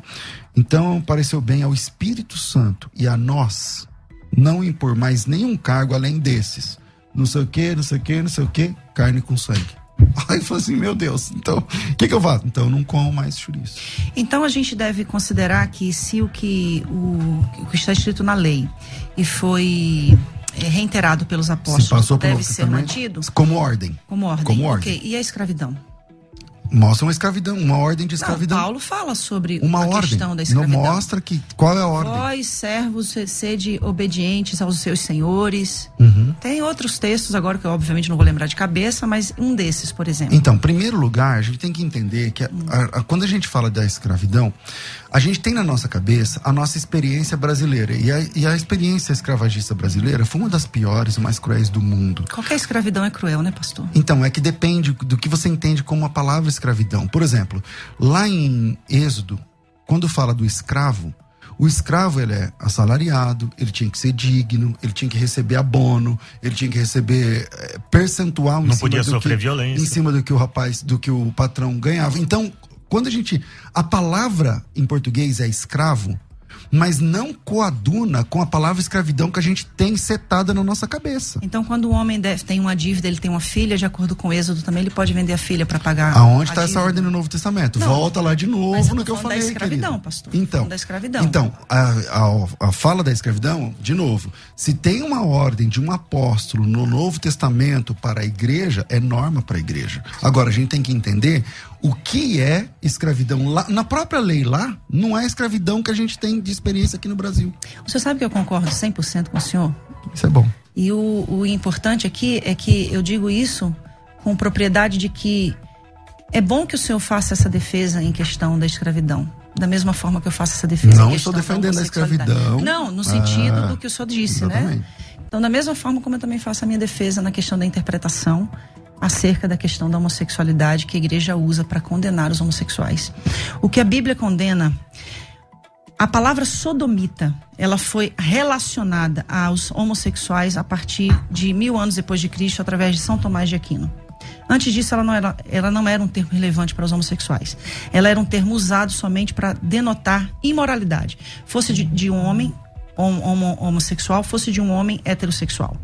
então pareceu bem ao Espírito Santo e a nós não impor mais nenhum cargo além desses. Não sei o que, não sei o que, não sei o que, carne com sangue. Aí falei assim, meu Deus, então, o que, que eu faço? Então eu não como mais chouriço. Então a gente deve considerar que se o que, o, o que está escrito na lei e foi reiterado pelos apóstolos deve ser mantido? Como ordem. Como ordem. Como ordem. Okay. E a escravidão? mostra uma escravidão, uma ordem de escravidão. Não, Paulo fala sobre uma a ordem. questão da escravidão. Não mostra que qual é a ordem. Vós, servos, sede obedientes aos seus senhores. Uhum. Tem outros textos agora que eu obviamente não vou lembrar de cabeça, mas um desses, por exemplo. Então, em primeiro lugar, a gente tem que entender que a, a, quando a gente fala da escravidão, a gente tem na nossa cabeça a nossa experiência brasileira. E a, e a experiência escravagista brasileira foi uma das piores e mais cruéis do mundo. Qualquer escravidão é cruel, né, pastor? Então, é que depende do que você entende como a palavra escravidão. Por exemplo, lá em Êxodo, quando fala do escravo, o escravo ele é assalariado, ele tinha que ser digno, ele tinha que receber abono, ele tinha que receber é, percentual não podia sofrer que, violência em cima do que o rapaz, do que o patrão ganhava. Então, quando a gente a palavra em português é escravo, mas não coaduna com a palavra escravidão que a gente tem setada na nossa cabeça. Então, quando o homem deve, tem uma dívida, ele tem uma filha, de acordo com o Êxodo também, ele pode vender a filha para pagar. Aonde está essa ordem no Novo Testamento? Não, Volta lá de novo no que eu falei. da escravidão, querido. pastor. Então, da escravidão. Então, a, a, a fala da escravidão, de novo, se tem uma ordem de um apóstolo no Novo Testamento para a igreja, é norma para a igreja. Agora, a gente tem que entender o que é escravidão. Lá, na própria lei lá, não é escravidão que a gente tem de experiência aqui no Brasil. O senhor sabe que eu concordo 100% com o senhor? Isso é bom. E o, o importante aqui é que eu digo isso com propriedade de que é bom que o senhor faça essa defesa em questão da escravidão. Da mesma forma que eu faço essa defesa. Não estou defendendo a escravidão. Não, no sentido ah, do que o senhor disse, né? exatamente. né? Então, da mesma forma como eu também faço a minha defesa na questão da interpretação acerca da questão da homossexualidade que a igreja usa para condenar os homossexuais. O que a Bíblia condena, a palavra sodomita, ela foi relacionada aos homossexuais a partir de mil anos depois de Cristo, através de São Tomás de Aquino. Antes disso, ela não era, ela não era um termo relevante para os homossexuais. Ela era um termo usado somente para denotar imoralidade, fosse de, de um homem homossexual fosse de um homem heterossexual.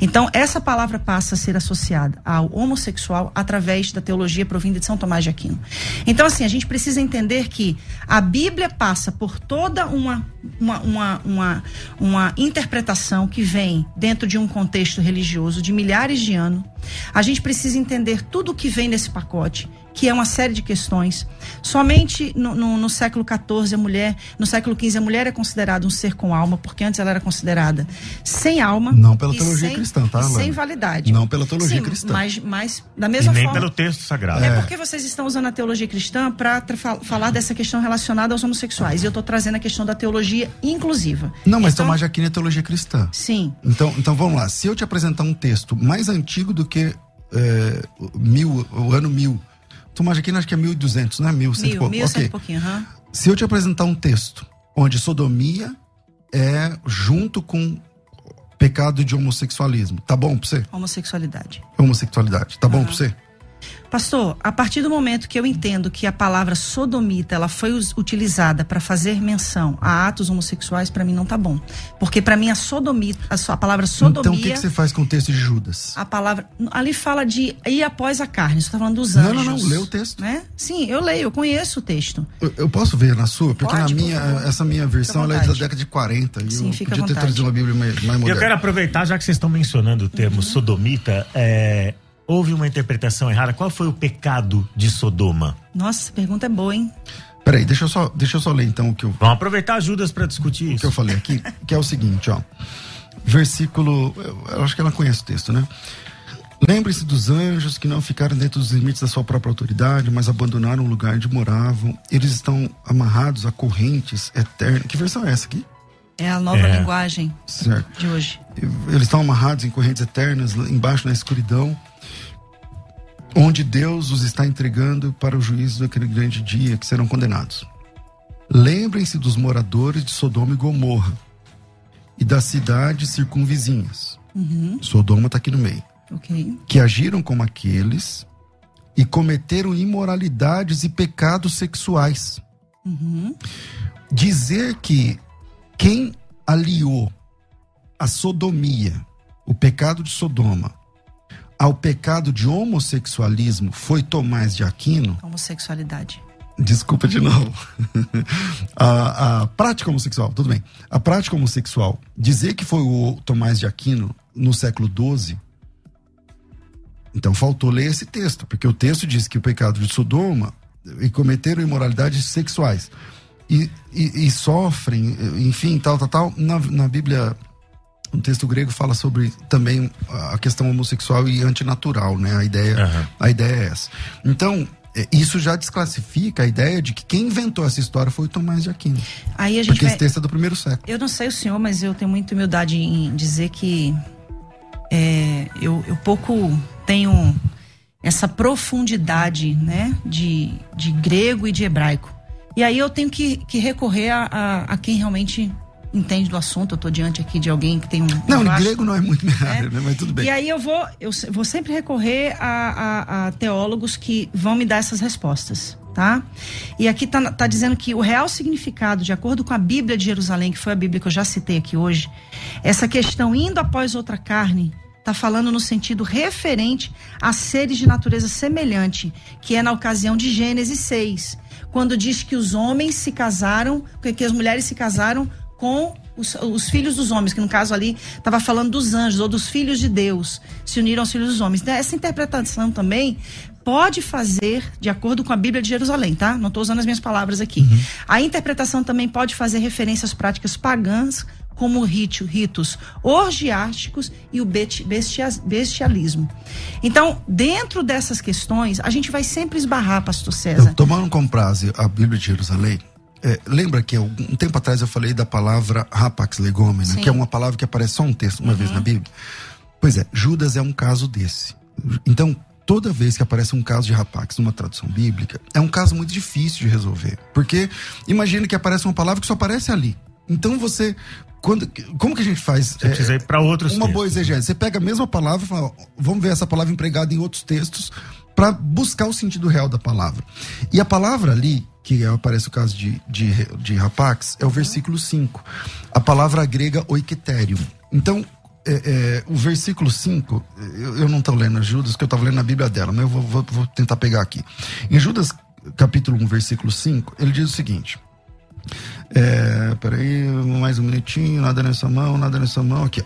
Então, essa palavra passa a ser associada ao homossexual através da teologia provinda de São Tomás de Aquino. Então, assim, a gente precisa entender que a Bíblia passa por toda uma, uma, uma, uma, uma interpretação que vem dentro de um contexto religioso de milhares de anos. A gente precisa entender tudo o que vem nesse pacote que é uma série de questões. Somente no, no, no, século XIV a mulher, no século XV a mulher é considerada um ser com alma, porque antes ela era considerada sem alma. Não pela teologia sem, cristã, tá? sem validade. Não pela teologia Sim, cristã. Mas, mas da mesma e nem forma. pelo texto sagrado. É, é porque vocês estão usando a teologia cristã para falar dessa questão relacionada aos homossexuais. E eu estou trazendo a questão da teologia inclusiva. Não, mas então, Tomás de Aquino é teologia cristã. Sim. Então, então vamos lá. Se eu te apresentar um texto mais antigo do que é, mil, o ano mil Tomás de Aquino acho que é 1200, né? 1100 mil, mil okay. pouquinho, uhum. Se eu te apresentar um texto onde sodomia é junto com pecado de homossexualismo, tá bom pra você? Homossexualidade. Homossexualidade, tá uhum. bom pra você? Pastor, a partir do momento que eu entendo que a palavra sodomita ela foi utilizada para fazer menção a atos homossexuais, para mim não tá bom. Porque para mim a sodomita, a, a palavra sodomia. Então o que, que, você faz com o texto de Judas? A palavra. Ali fala de ir após a carne, você tá falando dos anjos. Não, não, não, lê o texto. Né? Sim, eu leio, eu conheço o texto. Eu, eu posso ver na sua? Porque Pode, na minha, essa minha versão ela é da década de 40. Sim, eu fica podia ter trazido uma Bíblia mais, mais moderna. Eu quero aproveitar, já que vocês estão mencionando o termo uhum. sodomita, é, houve uma interpretação errada. Qual foi o pecado de Sodoma? Nossa, essa pergunta é boa, hein? Peraí, deixa eu só, deixa eu só ler então o que eu. Vamos aproveitar ajudas para discutir o isso. que eu falei aqui, que é o seguinte, ó. Versículo. Eu acho que ela conhece o texto, né? Lembre-se dos anjos que não ficaram dentro dos limites da sua própria autoridade, mas abandonaram o lugar onde moravam. Eles estão amarrados a correntes eternas. Que versão é essa aqui? É a nova é. linguagem certo. de hoje. Eles estão amarrados em correntes eternas, embaixo na escuridão. Onde Deus os está entregando para o juízo daquele grande dia que serão condenados. Lembrem-se dos moradores de Sodoma e Gomorra e das cidades circunvizinhas. Uhum. Sodoma está aqui no meio. Ok. Que agiram como aqueles e cometeram imoralidades e pecados sexuais. Uhum. Dizer que quem aliou a sodomia, o pecado de Sodoma, ao pecado de homossexualismo foi Tomás de Aquino. Homossexualidade. Desculpa de novo. a, a, prática homossexual, tudo bem. A prática homossexual, dizer que foi o Tomás de Aquino no século XII. Então faltou ler esse texto, porque o texto diz que o pecado de Sodoma e cometeram imoralidades sexuais e, e, e sofrem, enfim, tal, tal, tal. Na, na Bíblia um texto grego fala sobre também a questão homossexual e antinatural, né? A ideia, uhum. a ideia é essa. Então, isso já desclassifica a ideia de que quem inventou essa história foi o Tomás de Aquino. Aí a gente porque vai... esse texto é do primeiro século. Eu não sei o senhor, mas eu tenho muita humildade em dizer que é, eu, eu pouco tenho essa profundidade, né, de, de grego e de hebraico. E aí eu tenho que, que recorrer a, a, a quem realmente entende do assunto, eu estou diante aqui de alguém que tem um. Não, um grego não é muito minha área, né? Mas tudo bem. E aí eu vou, eu vou sempre recorrer a, a, a, teólogos que vão me dar essas respostas. Tá? E aqui tá, tá dizendo que o real significado, de acordo com a Bíblia de Jerusalém, que foi a Bíblia que eu já citei aqui hoje, essa questão indo após outra carne, está falando no sentido referente a seres de natureza semelhante, que é na ocasião de Gênesis 6, quando diz que os homens se casaram, que as mulheres se casaram com os, os, filhos dos homens, que no caso ali estava falando dos anjos ou dos filhos de Deus, se uniram aos filhos dos homens. Então, essa interpretação também pode fazer, de acordo com a Bíblia de Jerusalém, tá? Não estou usando as minhas palavras aqui. Uhum. A interpretação também pode fazer referência às práticas pagãs, como rito, ritos orgiásticos e o bestialismo. Então, dentro dessas questões, a gente vai sempre esbarrar, pastor César. Eu, tomando como prazo a Bíblia de Jerusalém, é, lembra que um tempo atrás eu falei da palavra rapax legomena, Sim. que é uma palavra que aparece só um texto uma uhum. vez na Bíblia? Pois é, Judas é um caso desse. Então, toda vez que aparece um caso de rapax numa tradução bíblica, é um caso muito difícil de resolver. Porque imagine que aparece uma palavra que só aparece ali. Então você. Quando, como que a gente faz? Você é, precisa ir para outros Uma textos. boa exegese. Você pega a mesma palavra e fala, vamos ver essa palavra empregada em outros textos para buscar o sentido real da palavra. E a palavra ali que aparece o caso de, de, de Rapax, é o versículo 5. A palavra grega oiketerium. Então, é, é, o versículo 5, eu, eu não estou lendo Judas, porque eu estava lendo a Bíblia dela, mas eu vou, vou, vou, tentar pegar aqui. Em Judas, capítulo 1, versículo 5, ele diz o seguinte. É, peraí, mais um minutinho, nada nessa mão, nada nessa mão, aqui.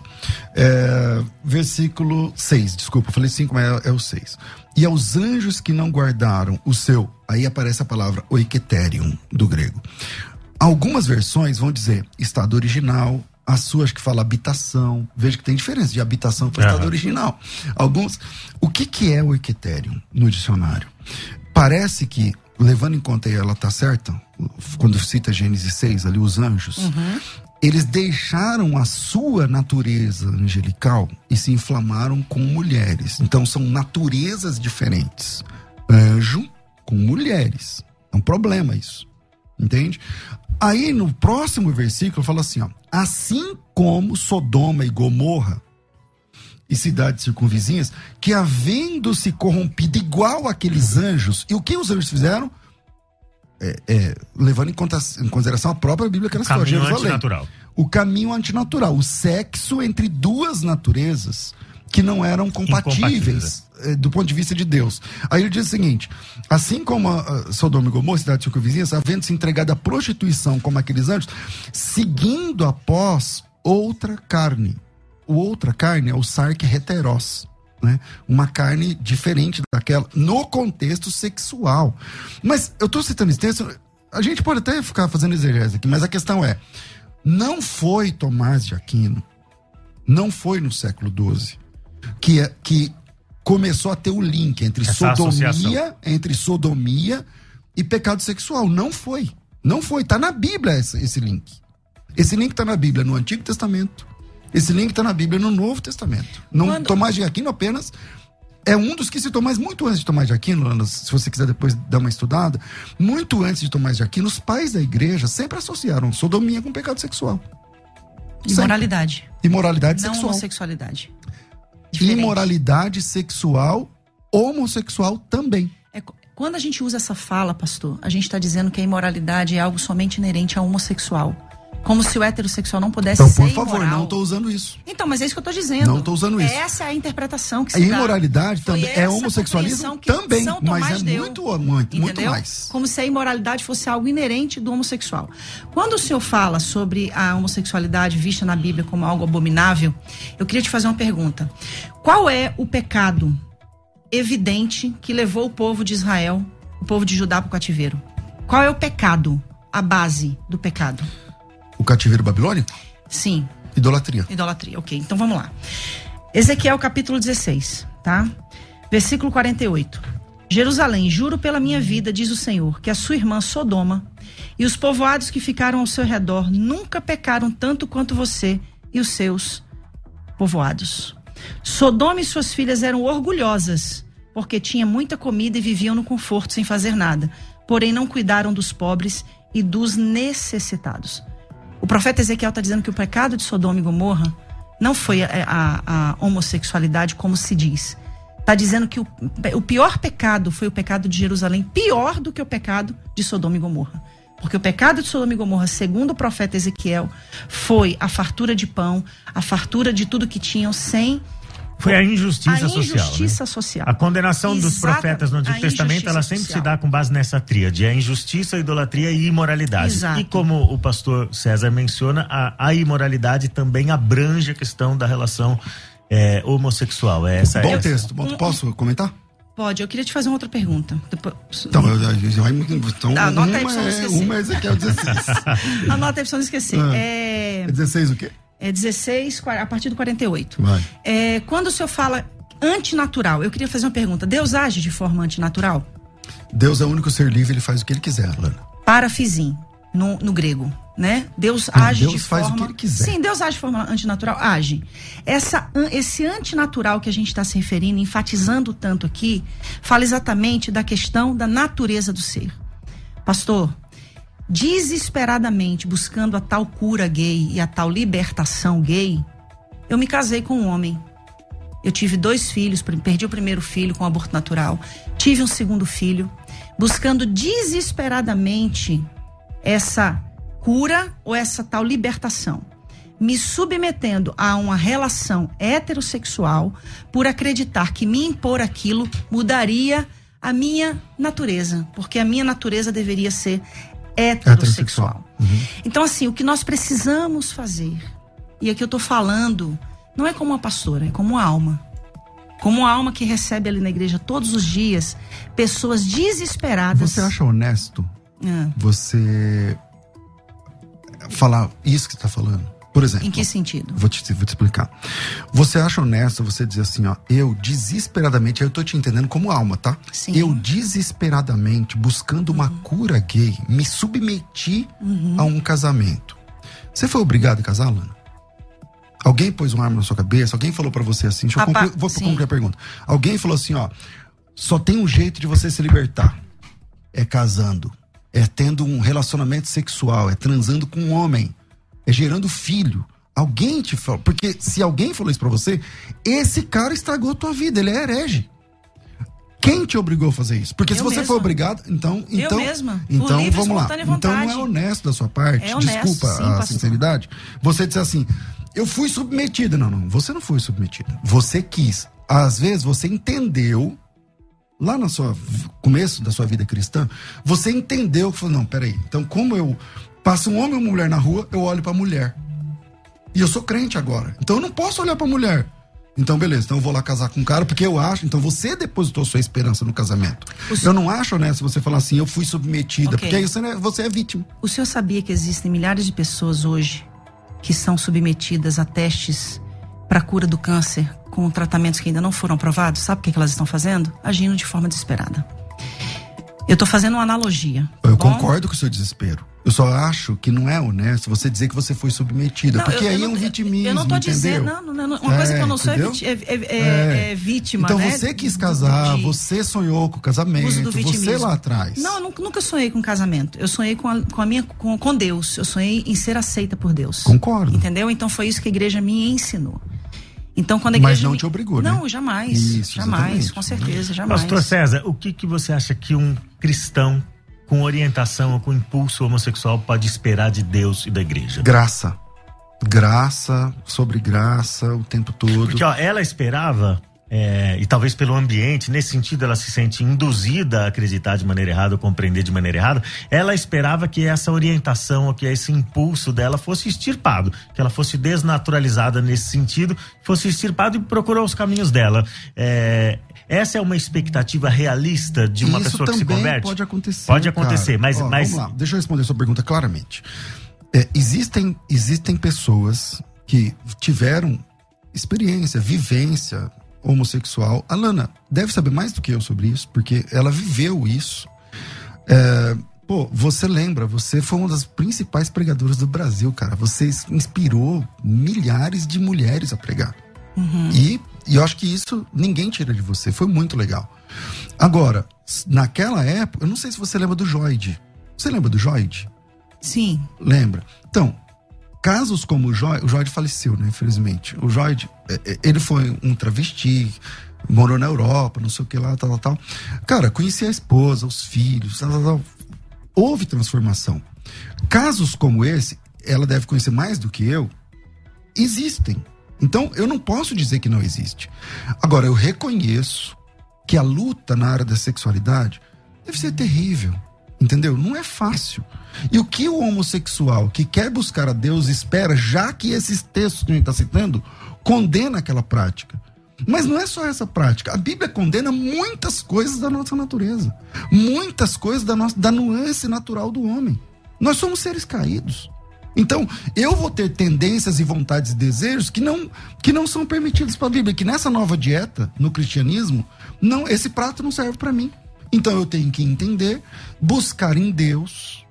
É, versículo 6, desculpa, falei 5, mas é, é o 6 e aos anjos que não guardaram o seu. Aí aparece a palavra oiketerium do grego. Algumas versões vão dizer estado original, a sua acho que fala habitação. Veja que tem diferença de habitação para estado original. Alguns. O que, que é o oiketerium no dicionário? Parece que, levando em conta, e ela está certa, quando cita Gênesis 6, ali os anjos, uhum eles deixaram a sua natureza angelical e se inflamaram com mulheres. Então são naturezas diferentes. Anjo com mulheres. É um problema isso. Entende? Aí no próximo versículo fala assim: ó, assim como Sodoma e Gomorra e cidades circunvizinhas, que havendo se corrompido igual aqueles anjos, e o que os anjos fizeram? É, é, levando em, conta, em, consideração a própria Bíblia que era caminho Jerusalém. antinatural. O caminho antinatural, o sexo entre duas naturezas que não eram compatíveis é, do ponto de vista de Deus. Aí ele diz o seguinte: assim como a, Sodoma e Gomorra, cidade circunvizinhas, havendo se entregado à prostituição como aqueles anjos, seguindo após outra carne. O outra carne é o sarque heteros né? Uma carne diferente daquela, no contexto sexual. Mas eu estou citando esse texto, a gente pode até ficar fazendo exegese aqui, mas a questão é: não foi Tomás de Aquino, não foi no século XII, que, é, que começou a ter o link entre Essa sodomia, associação. entre sodomia e pecado sexual. Não foi. Não foi. Está na Bíblia esse, esse link. Esse link está na Bíblia no Antigo Testamento esse link está na Bíblia no Novo Testamento. Não, Quando... Tomás de Aquino apenas é um dos que citou, mas muito antes de Tomás de Aquino, se você quiser depois dar uma estudada, muito antes de Tomás de Aquino, os pais da igreja sempre associaram sodomia com pecado sexual. Imoralidade. Imoralidade Não sexual. homossexualidade. Diferente. Imoralidade sexual, homossexual também. É, quando a gente usa essa fala, pastor, a gente está dizendo que a imoralidade é algo somente inerente ao homossexual. Como se o heterossexual não pudesse Então, ser por favor, imoral. não estou usando isso. Então, mas é isso que eu estou dizendo. Não tô usando isso. Essa é a interpretação que A se dá. imoralidade também é homossexualismo também, mas é deu, muito, muito, muito mais. Como se a imoralidade fosse algo inerente do homossexual. Quando o senhor fala sobre a homossexualidade vista na Bíblia como algo abominável, eu queria te fazer uma pergunta. Qual é o pecado evidente que levou o povo de Israel, o povo de Judá para o cativeiro? Qual é o pecado, a base do pecado? O cativeiro babilônico? Sim, Idolatria. Idolatria, ok. Então vamos lá. Ezequiel capítulo 16, tá? Versículo 48. Jerusalém, juro pela minha vida, diz o Senhor, que a sua irmã Sodoma e os povoados que ficaram ao seu redor nunca pecaram tanto quanto você e os seus povoados. Sodoma e suas filhas eram orgulhosas, porque tinha muita comida e viviam no conforto sem fazer nada, porém não cuidaram dos pobres e dos necessitados. O profeta Ezequiel está dizendo que o pecado de Sodoma e Gomorra não foi a, a- a homossexualidade, como se diz. Está dizendo que o, o pior pecado foi o pecado de Jerusalém, pior do que o pecado de Sodoma e Gomorra. Porque o pecado de Sodoma e Gomorra, segundo o profeta Ezequiel, foi a fartura de pão, a fartura de tudo que tinham, sem Foi a injustiça a social. injustiça né? social. A condenação dos profetas no Antigo a Testamento, ela sempre social. se dá com base nessa tríade: a injustiça, a idolatria e a imoralidade. Exato. E como o pastor César menciona, a, a imoralidade também abrange a questão da relação eh, homossexual. É essa Bom é texto. Bom, posso comentar? Pode, eu queria te fazer uma outra pergunta. Depois- Então, eu, eu, eu, então Tá, anota aí uma, pra você não é, esquecer. uma é Ezequiel 16. Anota aí pra você não esquecer. Ah. É, É 16 o quê? É 16, quar- a partir do 48. Vai. É, quando o senhor fala antinatural, eu queria fazer uma pergunta. Deus age de forma antinatural? Deus é o único ser livre, ele faz o que ele quiser, Lana. Parafizim, no, no grego, né? Deus age Deus de faz o forma... que ele quiser. Sim, Deus age de forma antinatural? Age. Essa, esse antinatural que a gente está se referindo, enfatizando tanto aqui, fala exatamente da questão da natureza do ser. Pastor, desesperadamente buscando a tal cura gay e a tal libertação gay, eu me casei com um homem. Eu tive dois filhos, perdi o primeiro filho com aborto natural, tive um segundo filho, buscando desesperadamente essa cura ou essa tal libertação, me submetendo a uma relação heterossexual por acreditar que me impor aquilo mudaria a minha natureza, porque a minha natureza deveria ser heterossexual. Então, assim, o que nós precisamos fazer, e aqui eu tô falando, não é como uma pastora, é como uma alma. Como uma alma que recebe ali na igreja todos os dias pessoas desesperadas. Você acha honesto Ah, você falar isso que você está falando? Por exemplo. em que sentido? Vou te, vou te explicar. Você acha honesto você dizer assim, ó, eu desesperadamente, eu tô te entendendo como alma, tá? Sim. Eu desesperadamente, buscando uma cura gay, me submeti Uhum. a um casamento. Você foi obrigado a casar, Lana? Alguém pôs uma arma na sua cabeça? Alguém falou pra você assim? Deixa eu concluir, vou sim. concluir a pergunta. Alguém falou assim, ó, só tem um jeito de você se libertar. É casando. É tendo um relacionamento sexual. É transando com um homem. É gerando filho. Alguém te falou. Porque se alguém falou isso pra você, esse cara estragou a tua vida. Ele é herege. Quem te obrigou a fazer isso? Porque se Eu você mesma. foi obrigado, então. Eu então mesma, por Então livre vamos lá. espontânea Então não é vontade. honesto da sua parte. É honesto, Desculpa sim, a pastor. sinceridade. Você disse assim: eu fui submetida. Não, não. Você não foi submetida. Você quis. Às vezes você entendeu. Lá no começo da sua vida cristã, você entendeu que falou: não, peraí. Então, como eu passo um homem ou uma mulher na rua, eu olho pra mulher. E eu sou crente agora. Então eu não posso olhar pra mulher. Então, beleza, então eu vou lá casar com um cara, porque eu acho. Então você depositou sua esperança no casamento. Eu não acho honesto você falar assim, eu fui submetida, Ok. porque aí você, é- você é vítima. O senhor sabia que existem milhares de pessoas hoje que são submetidas a testes para cura do câncer com tratamentos que ainda não foram aprovados? Sabe o que que elas estão fazendo? Agindo de forma desesperada. Eu tô fazendo uma analogia. Eu bom? concordo com o seu desespero. Eu só acho que não é honesto você dizer que você foi submetida, não, porque eu, aí eu é um vitimismo. Eu não tô entendeu? dizendo, não, não, não, uma é, coisa que eu não sou é, é, é, é, vítima. Então né? você quis casar, de, você sonhou com o casamento, você lá atrás. Não, eu nunca sonhei com casamento. Eu sonhei com a, com a minha com, com Deus. Eu sonhei em ser aceita por Deus. Concordo. Entendeu? Então foi isso que a igreja me ensinou. Então, quando a igreja. Mas não me... te obrigou, né? Não, jamais. Isso, jamais, exatamente. com certeza, jamais. Pastor César, o que, que você acha que um cristão com orientação ou com impulso homossexual pode esperar de Deus e da igreja? Graça. Graça sobre graça o tempo todo. Porque ó, ela esperava é, e talvez pelo ambiente, nesse sentido, ela se sente induzida a acreditar de maneira errada, ou compreender de maneira errada. Ela esperava que essa orientação, que esse impulso dela fosse extirpado, que ela fosse desnaturalizada nesse sentido, fosse extirpado e procurou os caminhos dela. É, essa é uma expectativa realista de uma Isso pessoa que se converte? Pode acontecer. Pode acontecer, cara. mas. Ó, mas... Vamos lá, deixa eu responder a sua pergunta claramente. É, existem, existem pessoas que tiveram experiência, vivência, homossexual. A Lana deve saber mais do que eu sobre isso, porque ela viveu isso. É, pô, você lembra, você foi uma das principais pregadoras do Brasil, cara. Você inspirou milhares de mulheres a pregar. Uhum. E, e eu acho que isso ninguém tira de você. Foi muito legal. Agora, naquela época, eu não sei se você lembra do Joide. Você lembra do Joide? Sim. Lembra? Então, casos como o Joy, o Joyd faleceu, né, infelizmente. O Joyd, é, é, ele foi um travesti, morou na Europa, não sei o que lá, tal, tal. Cara, conhecia a esposa, os filhos, tal, tal, tal. Houve transformação. Casos como esse, ela deve conhecer mais do que eu, existem. Então, eu não posso dizer que não existe. Agora, eu reconheço que a luta na área da sexualidade deve ser terrível. Entendeu? Não é fácil. E o que o homossexual que quer buscar a Deus espera, já que esses textos que a gente está citando, condena aquela prática. Mas não é só essa prática. A Bíblia condena muitas coisas da nossa natureza. Muitas coisas da, nossa, da nuance natural do homem. Nós somos seres caídos. Então, eu vou ter tendências e vontades e desejos que não, que não são permitidos para a Bíblia. Que nessa nova dieta, no cristianismo, não esse prato não serve para mim. Então eu tenho que entender, buscar em Deus.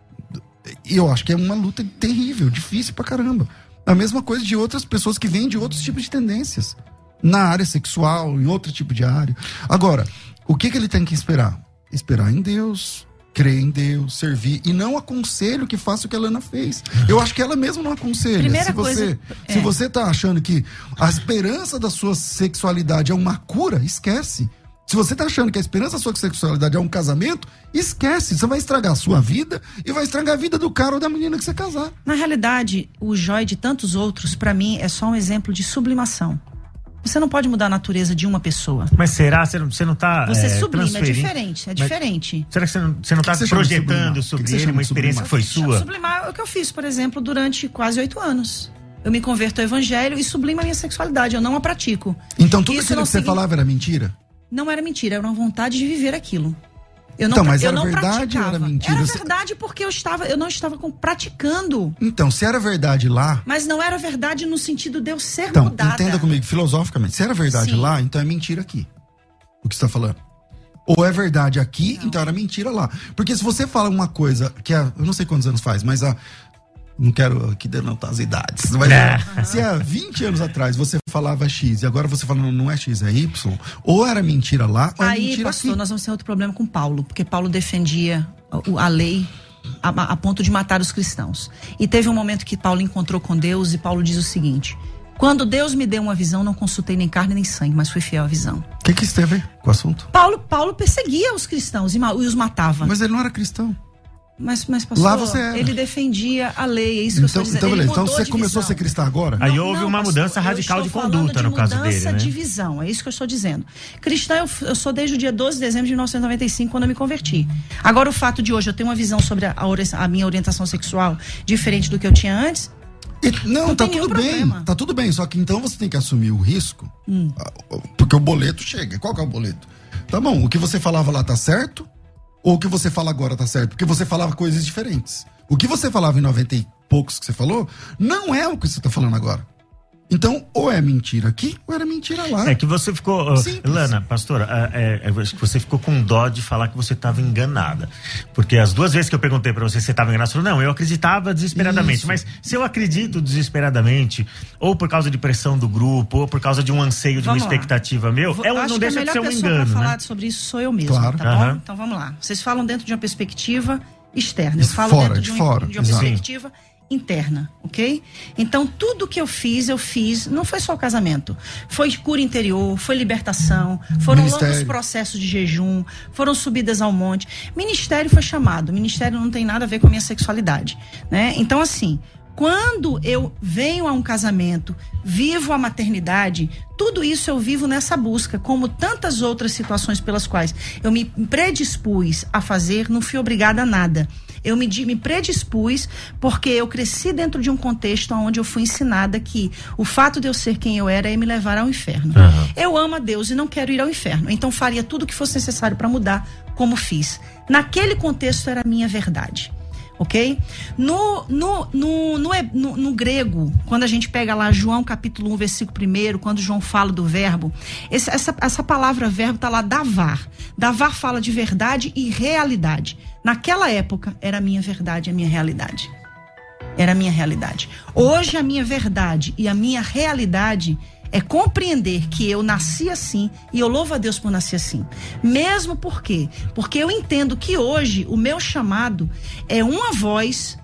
E eu acho que é uma luta terrível, difícil pra caramba. A mesma coisa de outras pessoas que vêm de outros tipos de tendências. Na área sexual, em outro tipo de área. Agora, o que, que ele tem que esperar? Esperar em Deus, crer em Deus, servir. E não aconselho que faça o que a Lana fez. Eu acho que ela mesma não aconselha. Primeira se você, coisa, é. se você tá achando que a esperança da sua sexualidade é uma cura, esquece. Se você tá achando que a esperança da sua sexualidade é um casamento, esquece. Você vai estragar a sua vida e vai estragar a vida do cara ou da menina que você casar. Na realidade, o Joy de tantos outros, para mim, é só um exemplo de sublimação. Você não pode mudar a natureza de uma pessoa. Mas será? Você não, você não tá. Você é, sublima, é diferente. É diferente. será que você não, você não tá projetando sobre ele uma experiência que foi sua? Sublimar é o que eu fiz, por exemplo, durante quase oito anos. Eu me converto ao evangelho e sublimo a minha sexualidade. Eu não a pratico. Então tudo Isso aquilo que você falava era mentira? Não era mentira, era uma vontade de viver aquilo. Eu não, então, mas eu era não verdade praticava. era mentira? Era verdade porque eu estava, eu não estava praticando. Então, se era verdade lá. Mas não era verdade no sentido de eu ser então, mudada. Entenda comigo, filosoficamente. Se era verdade Sim. lá, então é mentira aqui. O que você está falando? Ou é verdade aqui, não. então era mentira lá. Porque se você fala uma coisa que é, eu não sei quantos anos faz, mas a não quero aqui denotar as idades. Mas é. se há 20 anos atrás você falava X e agora você fala não é X, é Y, ou era mentira lá, ou Aí, é mentira pastor, aqui. nós vamos ter outro problema com Paulo, porque Paulo defendia a lei a, a, ponto de matar os cristãos. E teve um momento que Paulo encontrou com Deus e Paulo diz o seguinte: quando Deus me deu uma visão, não consultei nem carne nem sangue, mas fui fiel à visão. O que, que isso tem a ver com o assunto? Paulo, Paulo perseguia os cristãos e, e os matava. Mas ele não era cristão. Mas, mas pastor, Lá você era. ele defendia a lei, é isso que então, eu estou dizendo. Então, beleza. Então você começou a ser cristão agora? Aí não, houve não, uma pastor, mudança radical de conduta de no caso dele, né? de visão, é isso que eu estou dizendo. Cristã eu, eu, sou desde o dia 12 de dezembro de 1995, quando eu me converti. Agora, o fato de hoje eu ter uma visão sobre a, a, a minha orientação sexual diferente do que eu tinha antes, e, não, não, tá tudo problema. bem. Tá tudo bem. Só que então você tem que assumir o risco. Hum. Porque o boleto chega. Qual que é o boleto? Tá bom, o que você falava lá tá certo, ou o que você fala agora tá certo? Porque você falava coisas diferentes. O que você falava em 90 e poucos que você falou, não é o que você tá falando agora. Então, ou é mentira aqui, ou era mentira lá. É que você ficou. Uh, Lana, pastora, é, é, você ficou com dó de falar que você estava enganada. Porque as duas vezes que eu perguntei para você se você estava enganada, você falou, não, eu acreditava desesperadamente. Isso. Mas se eu acredito desesperadamente, ou por causa de pressão do grupo, ou por causa de um anseio, de vamos uma expectativa lá. meu, é, não deixa de ser um engano. Pra né? falar sobre isso sou eu mesmo, claro. tá bom? Então vamos lá. Vocês falam dentro de uma perspectiva externa. Eu falo fora, dentro de, um, de fora, de uma perspectiva interna, ok? Então, tudo que eu fiz, eu fiz, não foi só o casamento. Foi cura interior, foi libertação, foram Ministério. longos processos de jejum, foram subidas ao monte. Ministério foi chamado. Ministério não tem nada a ver com a minha sexualidade, né? Então, assim, quando eu venho a um casamento, vivo a maternidade, tudo isso eu vivo nessa busca, como tantas outras situações pelas quais eu me predispus a fazer, não fui obrigada a nada. Eu me, me predispus porque eu cresci dentro de um contexto onde eu fui ensinada que o fato de eu ser quem eu era é me levar ao inferno. Uhum. Eu amo a Deus e não quero ir ao inferno. Então faria tudo o que fosse necessário para mudar, como fiz. Naquele contexto era a minha verdade ok? No, no, no, no, no, grego, quando a gente pega lá João capítulo 1, versículo 1, quando João fala do verbo, esse, essa, essa palavra verbo está lá, davar. Davar fala de verdade e realidade. Naquela época, era a minha verdade, a minha realidade. Era a minha realidade. Hoje, a minha verdade e a minha realidade é compreender que eu nasci assim e eu louvo a Deus por nascer assim. Mesmo porque, porque eu entendo que hoje o meu chamado é uma voz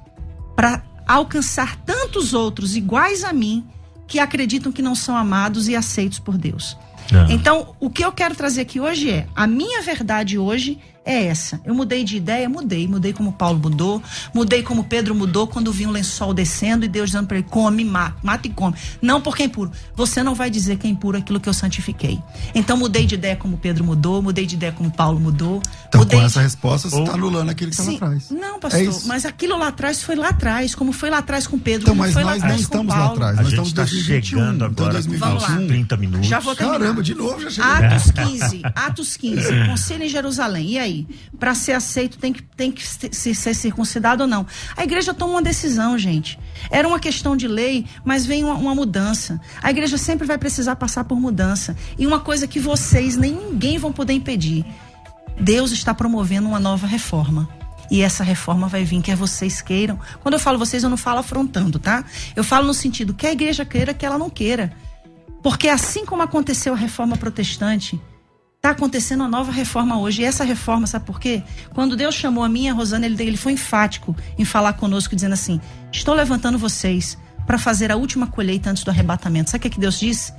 para alcançar tantos outros iguais a mim que acreditam que não são amados e aceitos por Deus. Uhum. Então, o que eu quero trazer aqui hoje é a minha verdade hoje é essa. Eu mudei de ideia, mudei. Mudei como Paulo mudou, mudei como Pedro mudou quando vi um lençol descendo e Deus dizendo para ele: come, mata, mata e come. Não porque é impuro. Você não vai dizer que é impuro aquilo que eu santifiquei. Então mudei de ideia como Pedro mudou, mudei de ideia como Paulo mudou. Então, mudei com essa de... resposta, você está anulando aquilo que estava atrás. Não, pastor, é mas aquilo lá atrás foi lá atrás, como foi lá atrás com Pedro. Então, mas foi nós não estamos lá atrás. Nós estamos tá chegando agora. Então, 2021, 30 minutos. Já vou terminar. Caramba, de novo já chegou. Atos 15, Atos 15, conselho em Jerusalém. E aí? Para ser aceito tem que, tem que se, ser circuncidado ou não. A igreja toma uma decisão, gente. Era uma questão de lei, mas vem uma, uma, mudança. A igreja sempre vai precisar passar por mudança. E uma coisa que vocês nem ninguém vão poder impedir. Deus está promovendo uma nova reforma. E essa reforma vai vir, quer vocês queiram. Quando eu falo vocês, eu não falo afrontando, tá? Eu falo no sentido que a igreja queira, que ela não queira. Porque assim como aconteceu a reforma protestante, Está acontecendo uma nova reforma hoje. E essa reforma, sabe por quê? Quando Deus chamou a minha, a Rosana, ele, ele foi enfático em falar conosco, dizendo assim: Estou levantando vocês para fazer a última colheita antes do arrebatamento. Sabe o que, é que Deus disse?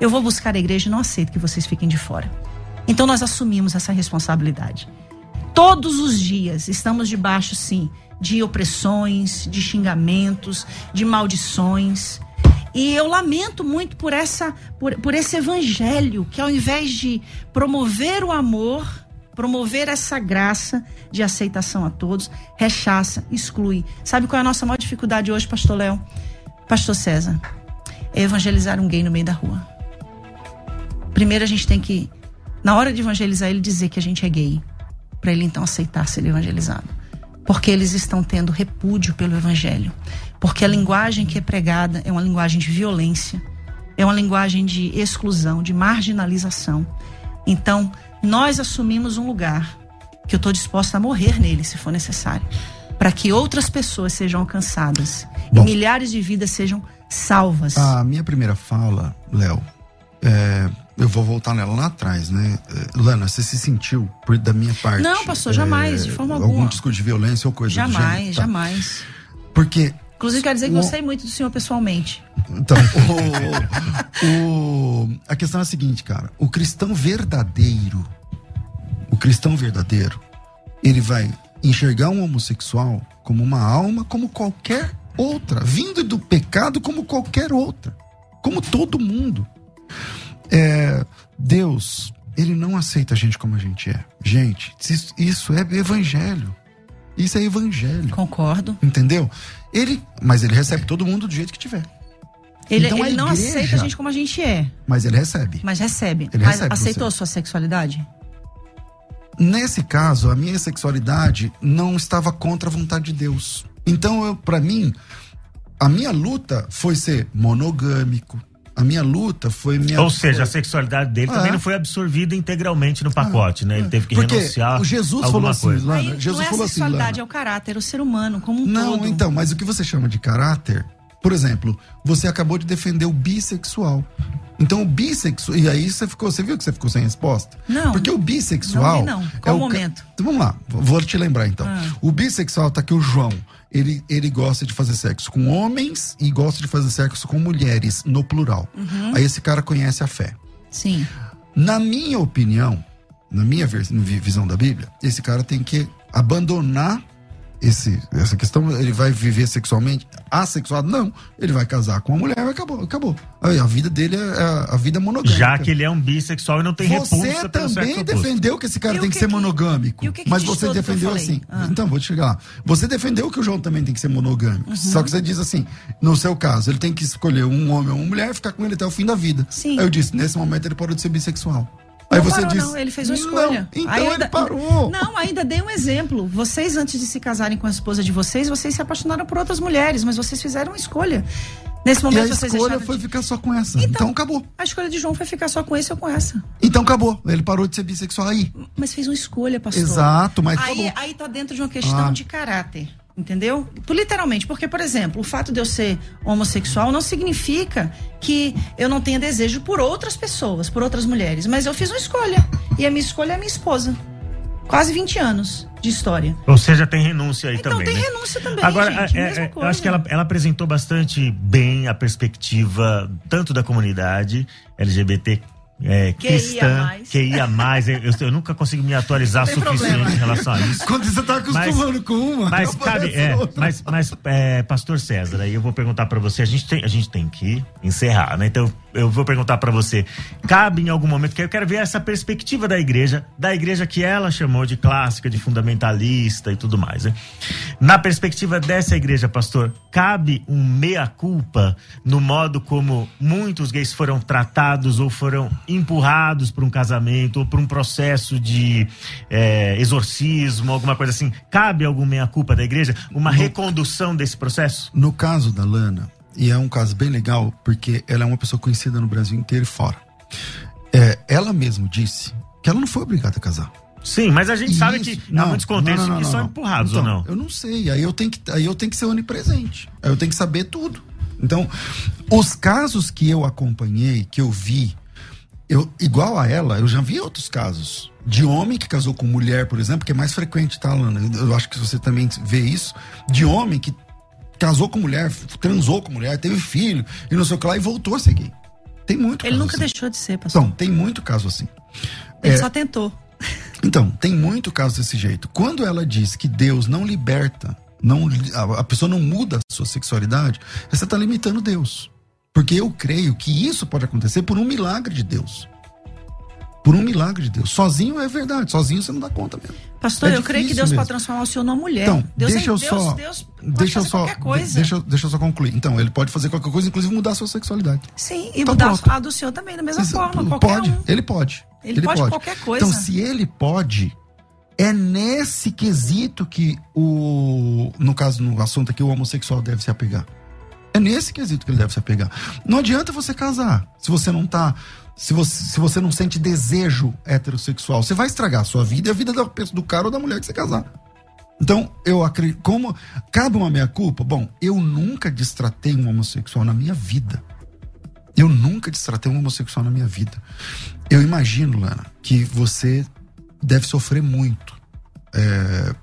Eu vou buscar a igreja e não aceito que vocês fiquem de fora. Então nós assumimos essa responsabilidade. Todos os dias estamos debaixo, sim, de opressões, de xingamentos, de maldições. E eu lamento muito por essa por, por esse evangelho que ao invés de promover o amor, promover essa graça de aceitação a todos, rechaça, exclui. Sabe qual é a nossa maior dificuldade hoje, pastor Léo? Pastor César? É evangelizar um gay no meio da rua. Primeiro a gente tem que na hora de evangelizar ele dizer que a gente é gay, para ele então aceitar ser evangelizado. Porque eles estão tendo repúdio pelo evangelho. Porque a linguagem que é pregada é uma linguagem de violência, é uma linguagem de exclusão, de marginalização. Então, nós assumimos um lugar que eu estou disposta a morrer nele, se for necessário, para que outras pessoas sejam alcançadas Bom, e milhares de vidas sejam salvas. A minha primeira fala, Léo, é, eu vou voltar nela lá atrás, né? É, Lana, você se sentiu, por, da minha parte. Não, pastor, jamais, é, de forma alguma. Algum discurso de violência ou coisa jamais, do gênero? Jamais, tá. jamais. Porque Inclusive, quero dizer que o... gostei muito do senhor pessoalmente. Então, o, o, a questão é a seguinte, cara. O cristão verdadeiro, o cristão verdadeiro, ele vai enxergar um homossexual como uma alma como qualquer outra, vindo do pecado como qualquer outra, como todo mundo. É, Deus, ele não aceita a gente como a gente é. Gente, isso, isso é evangelho. Isso é evangelho. Concordo. Entendeu? Ele, mas ele recebe todo mundo do jeito que tiver. Ele, então, ele não igreja, aceita a gente como a gente é. Mas ele recebe. Mas recebe. Ele recebe aceitou você. a sua sexualidade? Nesse caso, a minha sexualidade não estava contra a vontade de Deus. Então, para mim, a minha luta foi ser monogâmico, A minha luta foi minha. Ou seja, a sexualidade dele É. também não foi absorvida integralmente no pacote, né? Ele teve que Porque renunciar. o Jesus a falou alguma assim, coisa. Lana, Aí, Jesus não é a falou assim, sexualidade, Lana, é o caráter, o ser humano como um Não, todo. então, mas o que você chama de caráter, por exemplo, você acabou de defender o bissexual. Então o bissexual. E aí você ficou. Você viu que você ficou sem resposta? Não. Porque o bissexual. Não vi, não. Qual é o ca- momento? Então, vamos lá, vou te lembrar então. Ah. O bissexual tá aqui o João. Ele, ele gosta de fazer sexo com homens e gosta de fazer sexo com mulheres, no plural. Uhum. Aí esse cara conhece a fé. Sim. Na minha opinião, na minha visão da Bíblia, esse cara tem que abandonar esse, essa questão. Ele vai viver sexualmente assexuado? Não. Ele vai casar com uma mulher e acabou. acabou. Aí, a vida dele é a, a vida monogâmica. Já que ele é um bissexual e não tem Você sexo também oposto. defendeu que esse cara E tem que, que ser que- monogâmico. que que mas você defendeu assim. Ah. Então, vou te chegar lá. Você defendeu que o João também tem que ser monogâmico. Uhum. Só que você diz assim: no seu caso, ele tem que escolher um homem ou uma mulher e ficar com ele até o fim da vida. Sim. Aí eu disse: nesse momento ele parou de ser bissexual. Aí não você parou, disse. não, ele fez uma "Não, escolha. então Aí ele parou. Não, ainda dei um exemplo. Vocês, antes de se casarem com a esposa de vocês, vocês se apaixonaram por outras mulheres, mas vocês fizeram uma escolha. Nesse E momento a vocês escolha foi de... ficar só com essa. Então, acabou. A escolha de João foi ficar só com esse ou com essa. Então acabou. Ele parou de ser bissexual aí. Mas fez uma escolha, pastor. Exato, mas aí, acabou. aí tá dentro de uma questão Ah. de caráter. Entendeu? Literalmente, porque, por exemplo, o fato de eu ser homossexual não significa que eu não tenha desejo por outras pessoas, por outras mulheres. Mas eu fiz uma escolha. E a minha escolha é a minha esposa. Quase 20 anos de história. Ou seja, tem renúncia aí Então também. tem né? renúncia também, Agora, gente, é- mesma é- eu acho que ela, ela apresentou bastante bem a perspectiva tanto da comunidade LGBT. É, QIA+. cristã, que ia mais, eu, eu- eu nunca consigo me atualizar suficiente problema. em relação a isso. Quando você tá acostumando com uma, Mas cabe, é, outra. mas, mas é, Pastor César, aí eu vou perguntar pra você. A gente tem, a gente tem que encerrar, né? Então eu vou perguntar pra você. Cabe em algum momento que eu quero ver essa perspectiva da igreja, da igreja que ela chamou de clássica, de fundamentalista e tudo mais, né? Na perspectiva dessa igreja, Pastor, cabe um meia culpa no modo como muitos gays foram tratados ou foram empurrados para um casamento ou para um processo de é, exorcismo, alguma coisa assim. Cabe algum meia culpa da igreja? Uma recondução desse processo? No caso da Lana, e é um caso bem legal, porque ela é uma pessoa conhecida no Brasil inteiro e fora. É, ela mesmo disse que ela não foi obrigada a casar. Sim, mas a gente sabe que há muitos contextos não, não, que não, são não. empurrados Então, ou não. Eu não sei. Aí eu tenho que, aí eu tenho que ser onipresente. Aí eu tenho que saber tudo. Então, os casos que eu acompanhei, que eu vi, eu igual a ela, eu já vi outros casos de homem que casou com mulher, por exemplo, que é mais frequente, tá, Lana? Eu eu acho que você também vê isso, de homem que casou com mulher, transou com mulher, teve filho e não sei o que lá e voltou a ser gay. Tem muito Ele nunca assim. deixou de ser, pastor. Então, tem muito caso assim. Ele É, só tentou. então, tem muito caso desse jeito. Quando ela diz que Deus não liberta, não, a, a pessoa não muda a sua sexualidade, você está limitando Deus. Porque eu creio que isso pode acontecer por um milagre de Deus. Por um milagre de Deus. Sozinho é verdade, sozinho você não dá conta mesmo. Pastor, É eu creio que Deus mesmo. pode transformar o senhor numa mulher. Então, Deus deixa é, eu Deus, só. Deus pode deixa eu fazer só. qualquer coisa. Deixa, eu- deixa eu só concluir. Então, ele pode fazer qualquer coisa, inclusive mudar a sua sexualidade. Sim, e Então, mudar pronto. a do senhor também, da mesma Isso, forma. Qualquer pode, um. ele pode. Ele pode qualquer coisa. Então, se ele pode, é nesse quesito que o. No caso, no assunto aqui, o homossexual deve se apegar. É nesse quesito que ele deve se apegar. Não adianta você casar se você não tá. Se você, se você não sente desejo heterossexual. Você vai estragar a sua vida e a vida da, pessoa- do cara ou da mulher que você casar. Então, eu acredito. Como. Cabe uma meia-culpa? Bom, eu nunca destratei um homossexual na minha vida. Eu nunca destratei um homossexual na minha vida. Eu imagino, Lana, que você deve sofrer muito é,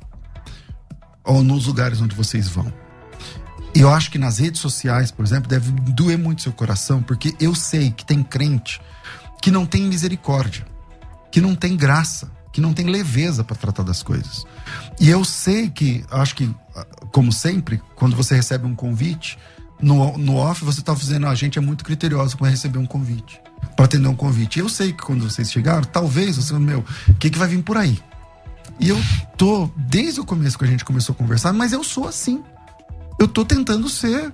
ou nos lugares onde vocês vão. E eu acho que nas redes sociais, por exemplo, deve doer muito seu coração, porque eu sei que tem crente que não tem misericórdia, que não tem graça, que não tem leveza para tratar das coisas. E eu sei que, acho que, como sempre, quando você recebe um convite, no, no off você tá dizendo, "Ah, a gente é muito criterioso para receber um convite, para atender um convite. Eu sei que quando vocês chegaram, talvez você, meu, o que, que vai vir por aí? E eu tô, desde o começo que a gente começou a conversar, mas eu sou assim. Eu tô tentando ser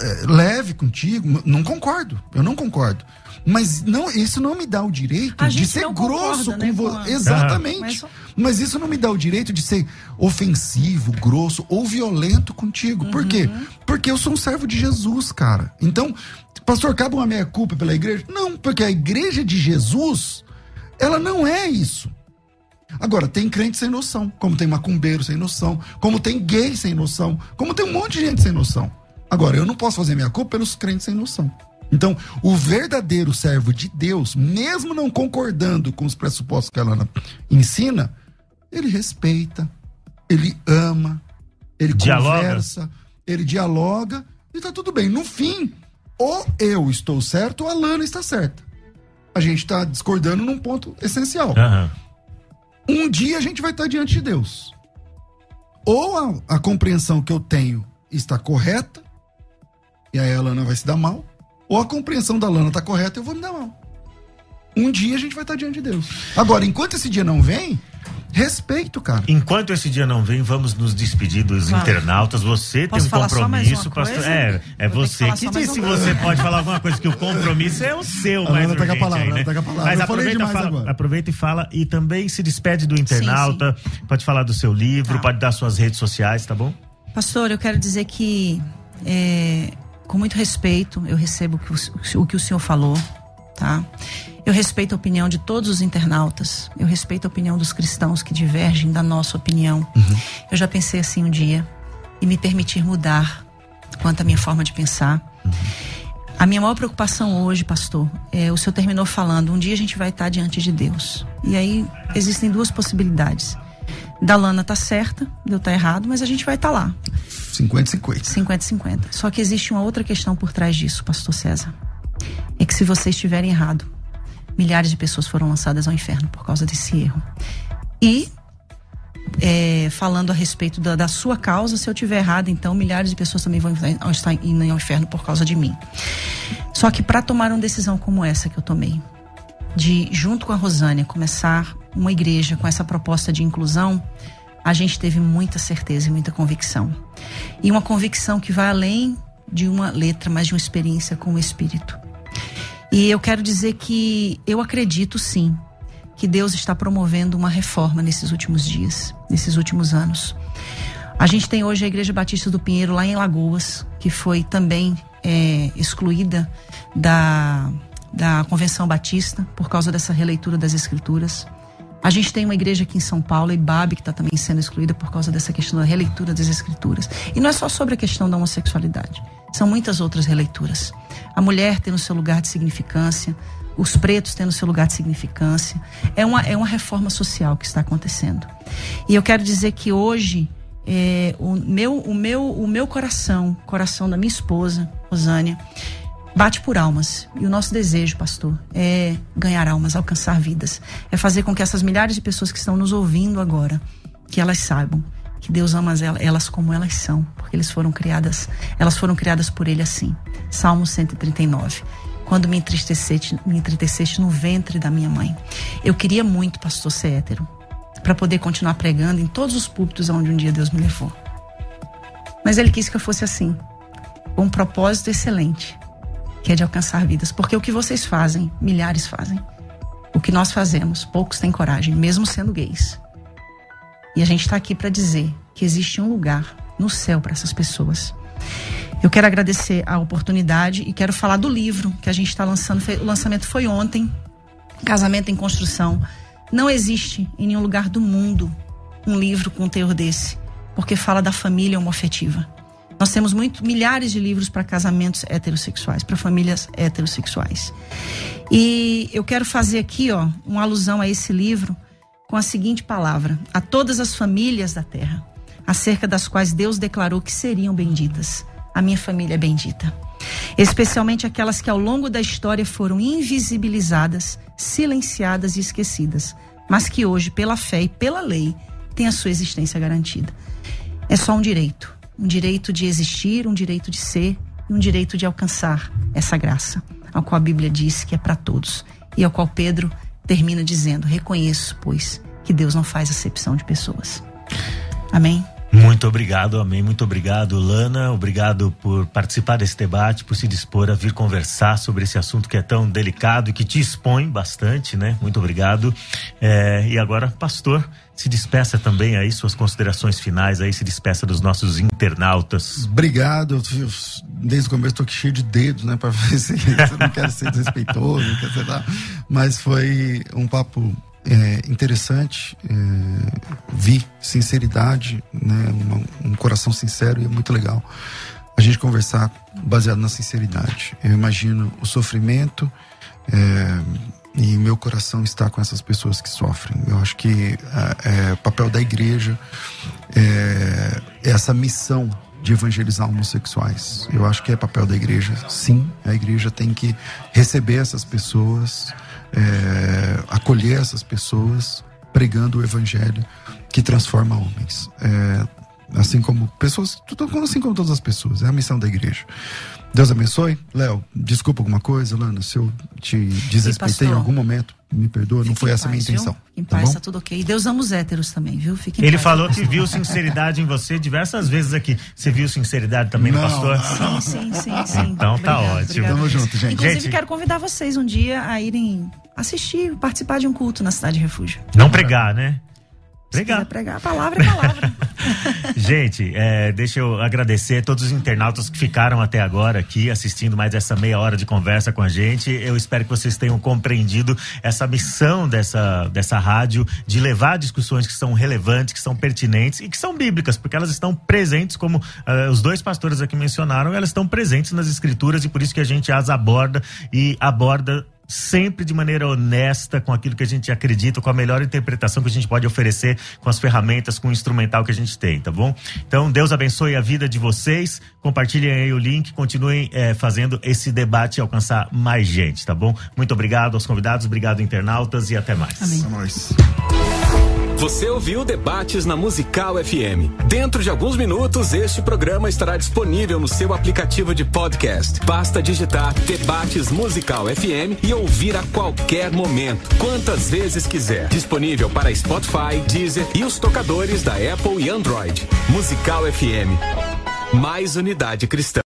é, leve contigo. Não concordo, eu não concordo. Mas não, isso não me dá o direito de ser grosso concorda, né, com com você. Exatamente. Mas só- Mas isso não me dá o direito de ser ofensivo, grosso ou violento contigo. Por quê? Uhum. Porque eu sou um servo de Jesus, cara. Então, Pastor, cabe uma meia culpa pela igreja? Não, porque a igreja de Jesus, ela não é isso. Agora, tem crente sem noção, como tem macumbeiro sem noção, como tem gay sem noção, como tem um monte de gente sem noção. Agora, eu não posso fazer minha culpa pelos crentes sem noção. Então, o verdadeiro servo de Deus, mesmo não concordando com os pressupostos que ela ensina, ele respeita, ele ama, ele dialoga. conversa, ele dialoga e tá tudo bem. No fim, ou eu estou certo ou a Lana está certa. A gente está discordando num ponto essencial. Uhum. Um dia a gente vai estar diante de Deus. Ou a, a compreensão que eu tenho está correta, e aí a Lana vai se dar mal, ou a compreensão da Lana está correta e eu vou me dar mal. Um dia a gente vai estar diante de Deus. Agora, enquanto esse dia não vem, Respeito, cara. Enquanto esse dia não vem, vamos nos despedir dos claro. internautas. Você Posso tem um compromisso, pastor. É, é você que, que diz se você pode falar alguma coisa, que o compromisso é o seu, mais urgente a palavra, aí, né? a palavra. Mas aproveita, fala, aproveita e fala e também se despede do internauta. Sim, sim. Pode falar do seu livro, tá. pode dar suas redes sociais, tá bom? Pastor, eu quero dizer que é, com muito respeito eu recebo o que o senhor falou, tá? Eu respeito a opinião de todos os internautas. Eu respeito a opinião dos cristãos que divergem da nossa opinião. Uhum. Eu já pensei assim um dia e me permitir mudar quanto à minha forma de pensar. Uhum. A minha maior preocupação hoje, pastor, é o senhor terminou falando, um dia a gente vai estar diante de Deus. E aí existem duas possibilidades. Da Lana tá certa, eu tá errado, mas a gente vai estar lá. 50-50. 50-50. Só que existe uma outra questão por trás disso, pastor César. É que se você estiver errado, milhares de pessoas foram lançadas ao inferno por causa desse erro. E é, falando a respeito da, da, sua causa, se eu tiver errado, então milhares de pessoas também vão estar indo ao inferno por causa de mim. Só que para tomar uma decisão como essa que eu tomei, de junto com a Rosânia começar uma igreja com essa proposta de inclusão, a gente teve muita certeza e muita convicção. E uma convicção que vai além de uma letra, mas de uma experiência com o Espírito. E eu quero dizer que eu acredito sim que Deus está promovendo uma reforma nesses últimos dias, nesses últimos anos. A gente tem hoje a Igreja Batista do Pinheiro lá em Lagoas, que foi também é, excluída da, da Convenção Batista por causa dessa releitura das Escrituras. A gente tem uma igreja aqui em São Paulo, Ibabe, que está também sendo excluída por causa dessa questão da releitura das Escrituras. E não é só sobre a questão da homossexualidade, são muitas outras releituras a mulher tendo seu lugar de significância, os pretos tendo seu lugar de significância. É uma, é uma reforma social que está acontecendo. E eu quero dizer que hoje é, o, meu, o, meu, o meu coração, coração da minha esposa, Rosânia, bate por almas. E o nosso desejo, pastor, é ganhar almas, alcançar vidas. É fazer com que essas milhares de pessoas que estão nos ouvindo agora, que elas saibam que Deus ama elas como elas são, porque eles foram criadas, elas foram criadas por ele assim. Salmo 139. Quando me entristeceste, me entristeceste no ventre da minha mãe. Eu queria muito, pastor, ser hétero, para poder continuar pregando em todos os púlpitos onde um dia Deus me levou. Mas ele quis que eu fosse assim, com um propósito excelente, que é de alcançar vidas, porque o que vocês fazem, milhares fazem. O que nós fazemos, poucos têm coragem, mesmo sendo gays. E a gente está aqui para dizer que existe um lugar no céu para essas pessoas. Eu quero agradecer a oportunidade e quero falar do livro que a gente está lançando. O lançamento foi ontem, Casamento em Construção. Não existe em nenhum lugar do mundo um livro com um teor desse, porque fala da família homoafetiva. Nós temos muito, milhares de livros para casamentos heterossexuais, para famílias heterossexuais. E eu quero fazer aqui, ó, uma alusão a esse livro, com a seguinte palavra: a todas as famílias da terra, acerca das quais Deus declarou que seriam benditas. A minha família é bendita. Especialmente aquelas que ao longo da história foram invisibilizadas, silenciadas e esquecidas, mas que hoje, pela fé e pela lei, têm a sua existência garantida. É só um direito, um direito de existir, um direito de ser e um direito de alcançar essa graça, ao qual a Bíblia diz que é para todos e ao qual Pedro termina dizendo: Reconheço, pois, que Deus não faz acepção de pessoas. Amém? Muito obrigado, amém. Muito obrigado, Lana. Obrigado por participar desse debate, por se dispor a vir conversar sobre esse assunto que é tão delicado e que te expõe bastante, né? Muito obrigado. É, e agora, pastor, se despeça também aí, suas considerações finais aí, se despeça dos nossos internautas. Obrigado. Desde o começo estou cheio de dedos, né? Para ver se eu não quero ser desrespeitoso, não quero ser nada. Mas foi um papo é, interessante, é, vi sinceridade, né, um, um, coração sincero e é muito legal a gente conversar baseado na sinceridade. Eu imagino o sofrimento é, e meu coração está com essas pessoas que sofrem. Eu acho que é, o papel da igreja é, é essa missão de evangelizar homossexuais. Eu acho que é papel da igreja. Sim, a igreja tem que receber essas pessoas é, acolher essas pessoas pregando o evangelho que transforma homens. É, assim como pessoas, assim como todas as pessoas, é a missão da igreja. Deus abençoe. Léo, desculpa alguma coisa, Lana, se eu te desrespeitei em algum momento, me perdoa, não foi essa a minha intenção. Em tá paz, tá tudo ok. Deus ama os héteros também, viu? Fique Ele paz, falou que viu sinceridade em você diversas vezes aqui. Você viu sinceridade também não, no pastor? Sim, sim, sim, sim. Então tá ótimo. Obrigado. Tamo junto, gente. Inclusive, gente, quero convidar vocês um dia a irem assistir, participar de um culto na cidade de refúgio. Não pregar, né? Pregar. pregar, palavra é palavra. Gente, é, deixa eu agradecer todos os internautas que ficaram até agora aqui assistindo mais essa meia hora de conversa com a gente. Eu espero que vocês tenham compreendido essa missão dessa, dessa rádio de levar discussões que são relevantes, que são pertinentes e que são bíblicas, porque elas estão presentes, como uh, os dois pastores aqui mencionaram, elas estão presentes nas escrituras e por isso que a gente as aborda e aborda sempre de maneira honesta com aquilo que a gente acredita, com a melhor interpretação que a gente pode oferecer, com as ferramentas, com o instrumental que a gente tem, tá bom? Então, Deus abençoe a vida de vocês, compartilhem aí o link, continuem é, fazendo esse debate alcançar mais gente, tá bom? Muito obrigado aos convidados, obrigado internautas e até mais. Amém. Você ouviu Debates na Musical FM. Dentro de alguns minutos, este programa estará disponível no seu aplicativo de podcast. Basta digitar Debates Musical FM e ouvir a qualquer momento, quantas vezes quiser. Disponível para Spotify, Deezer e os tocadores da Apple e Android. Musical FM. Mais unidade cristã.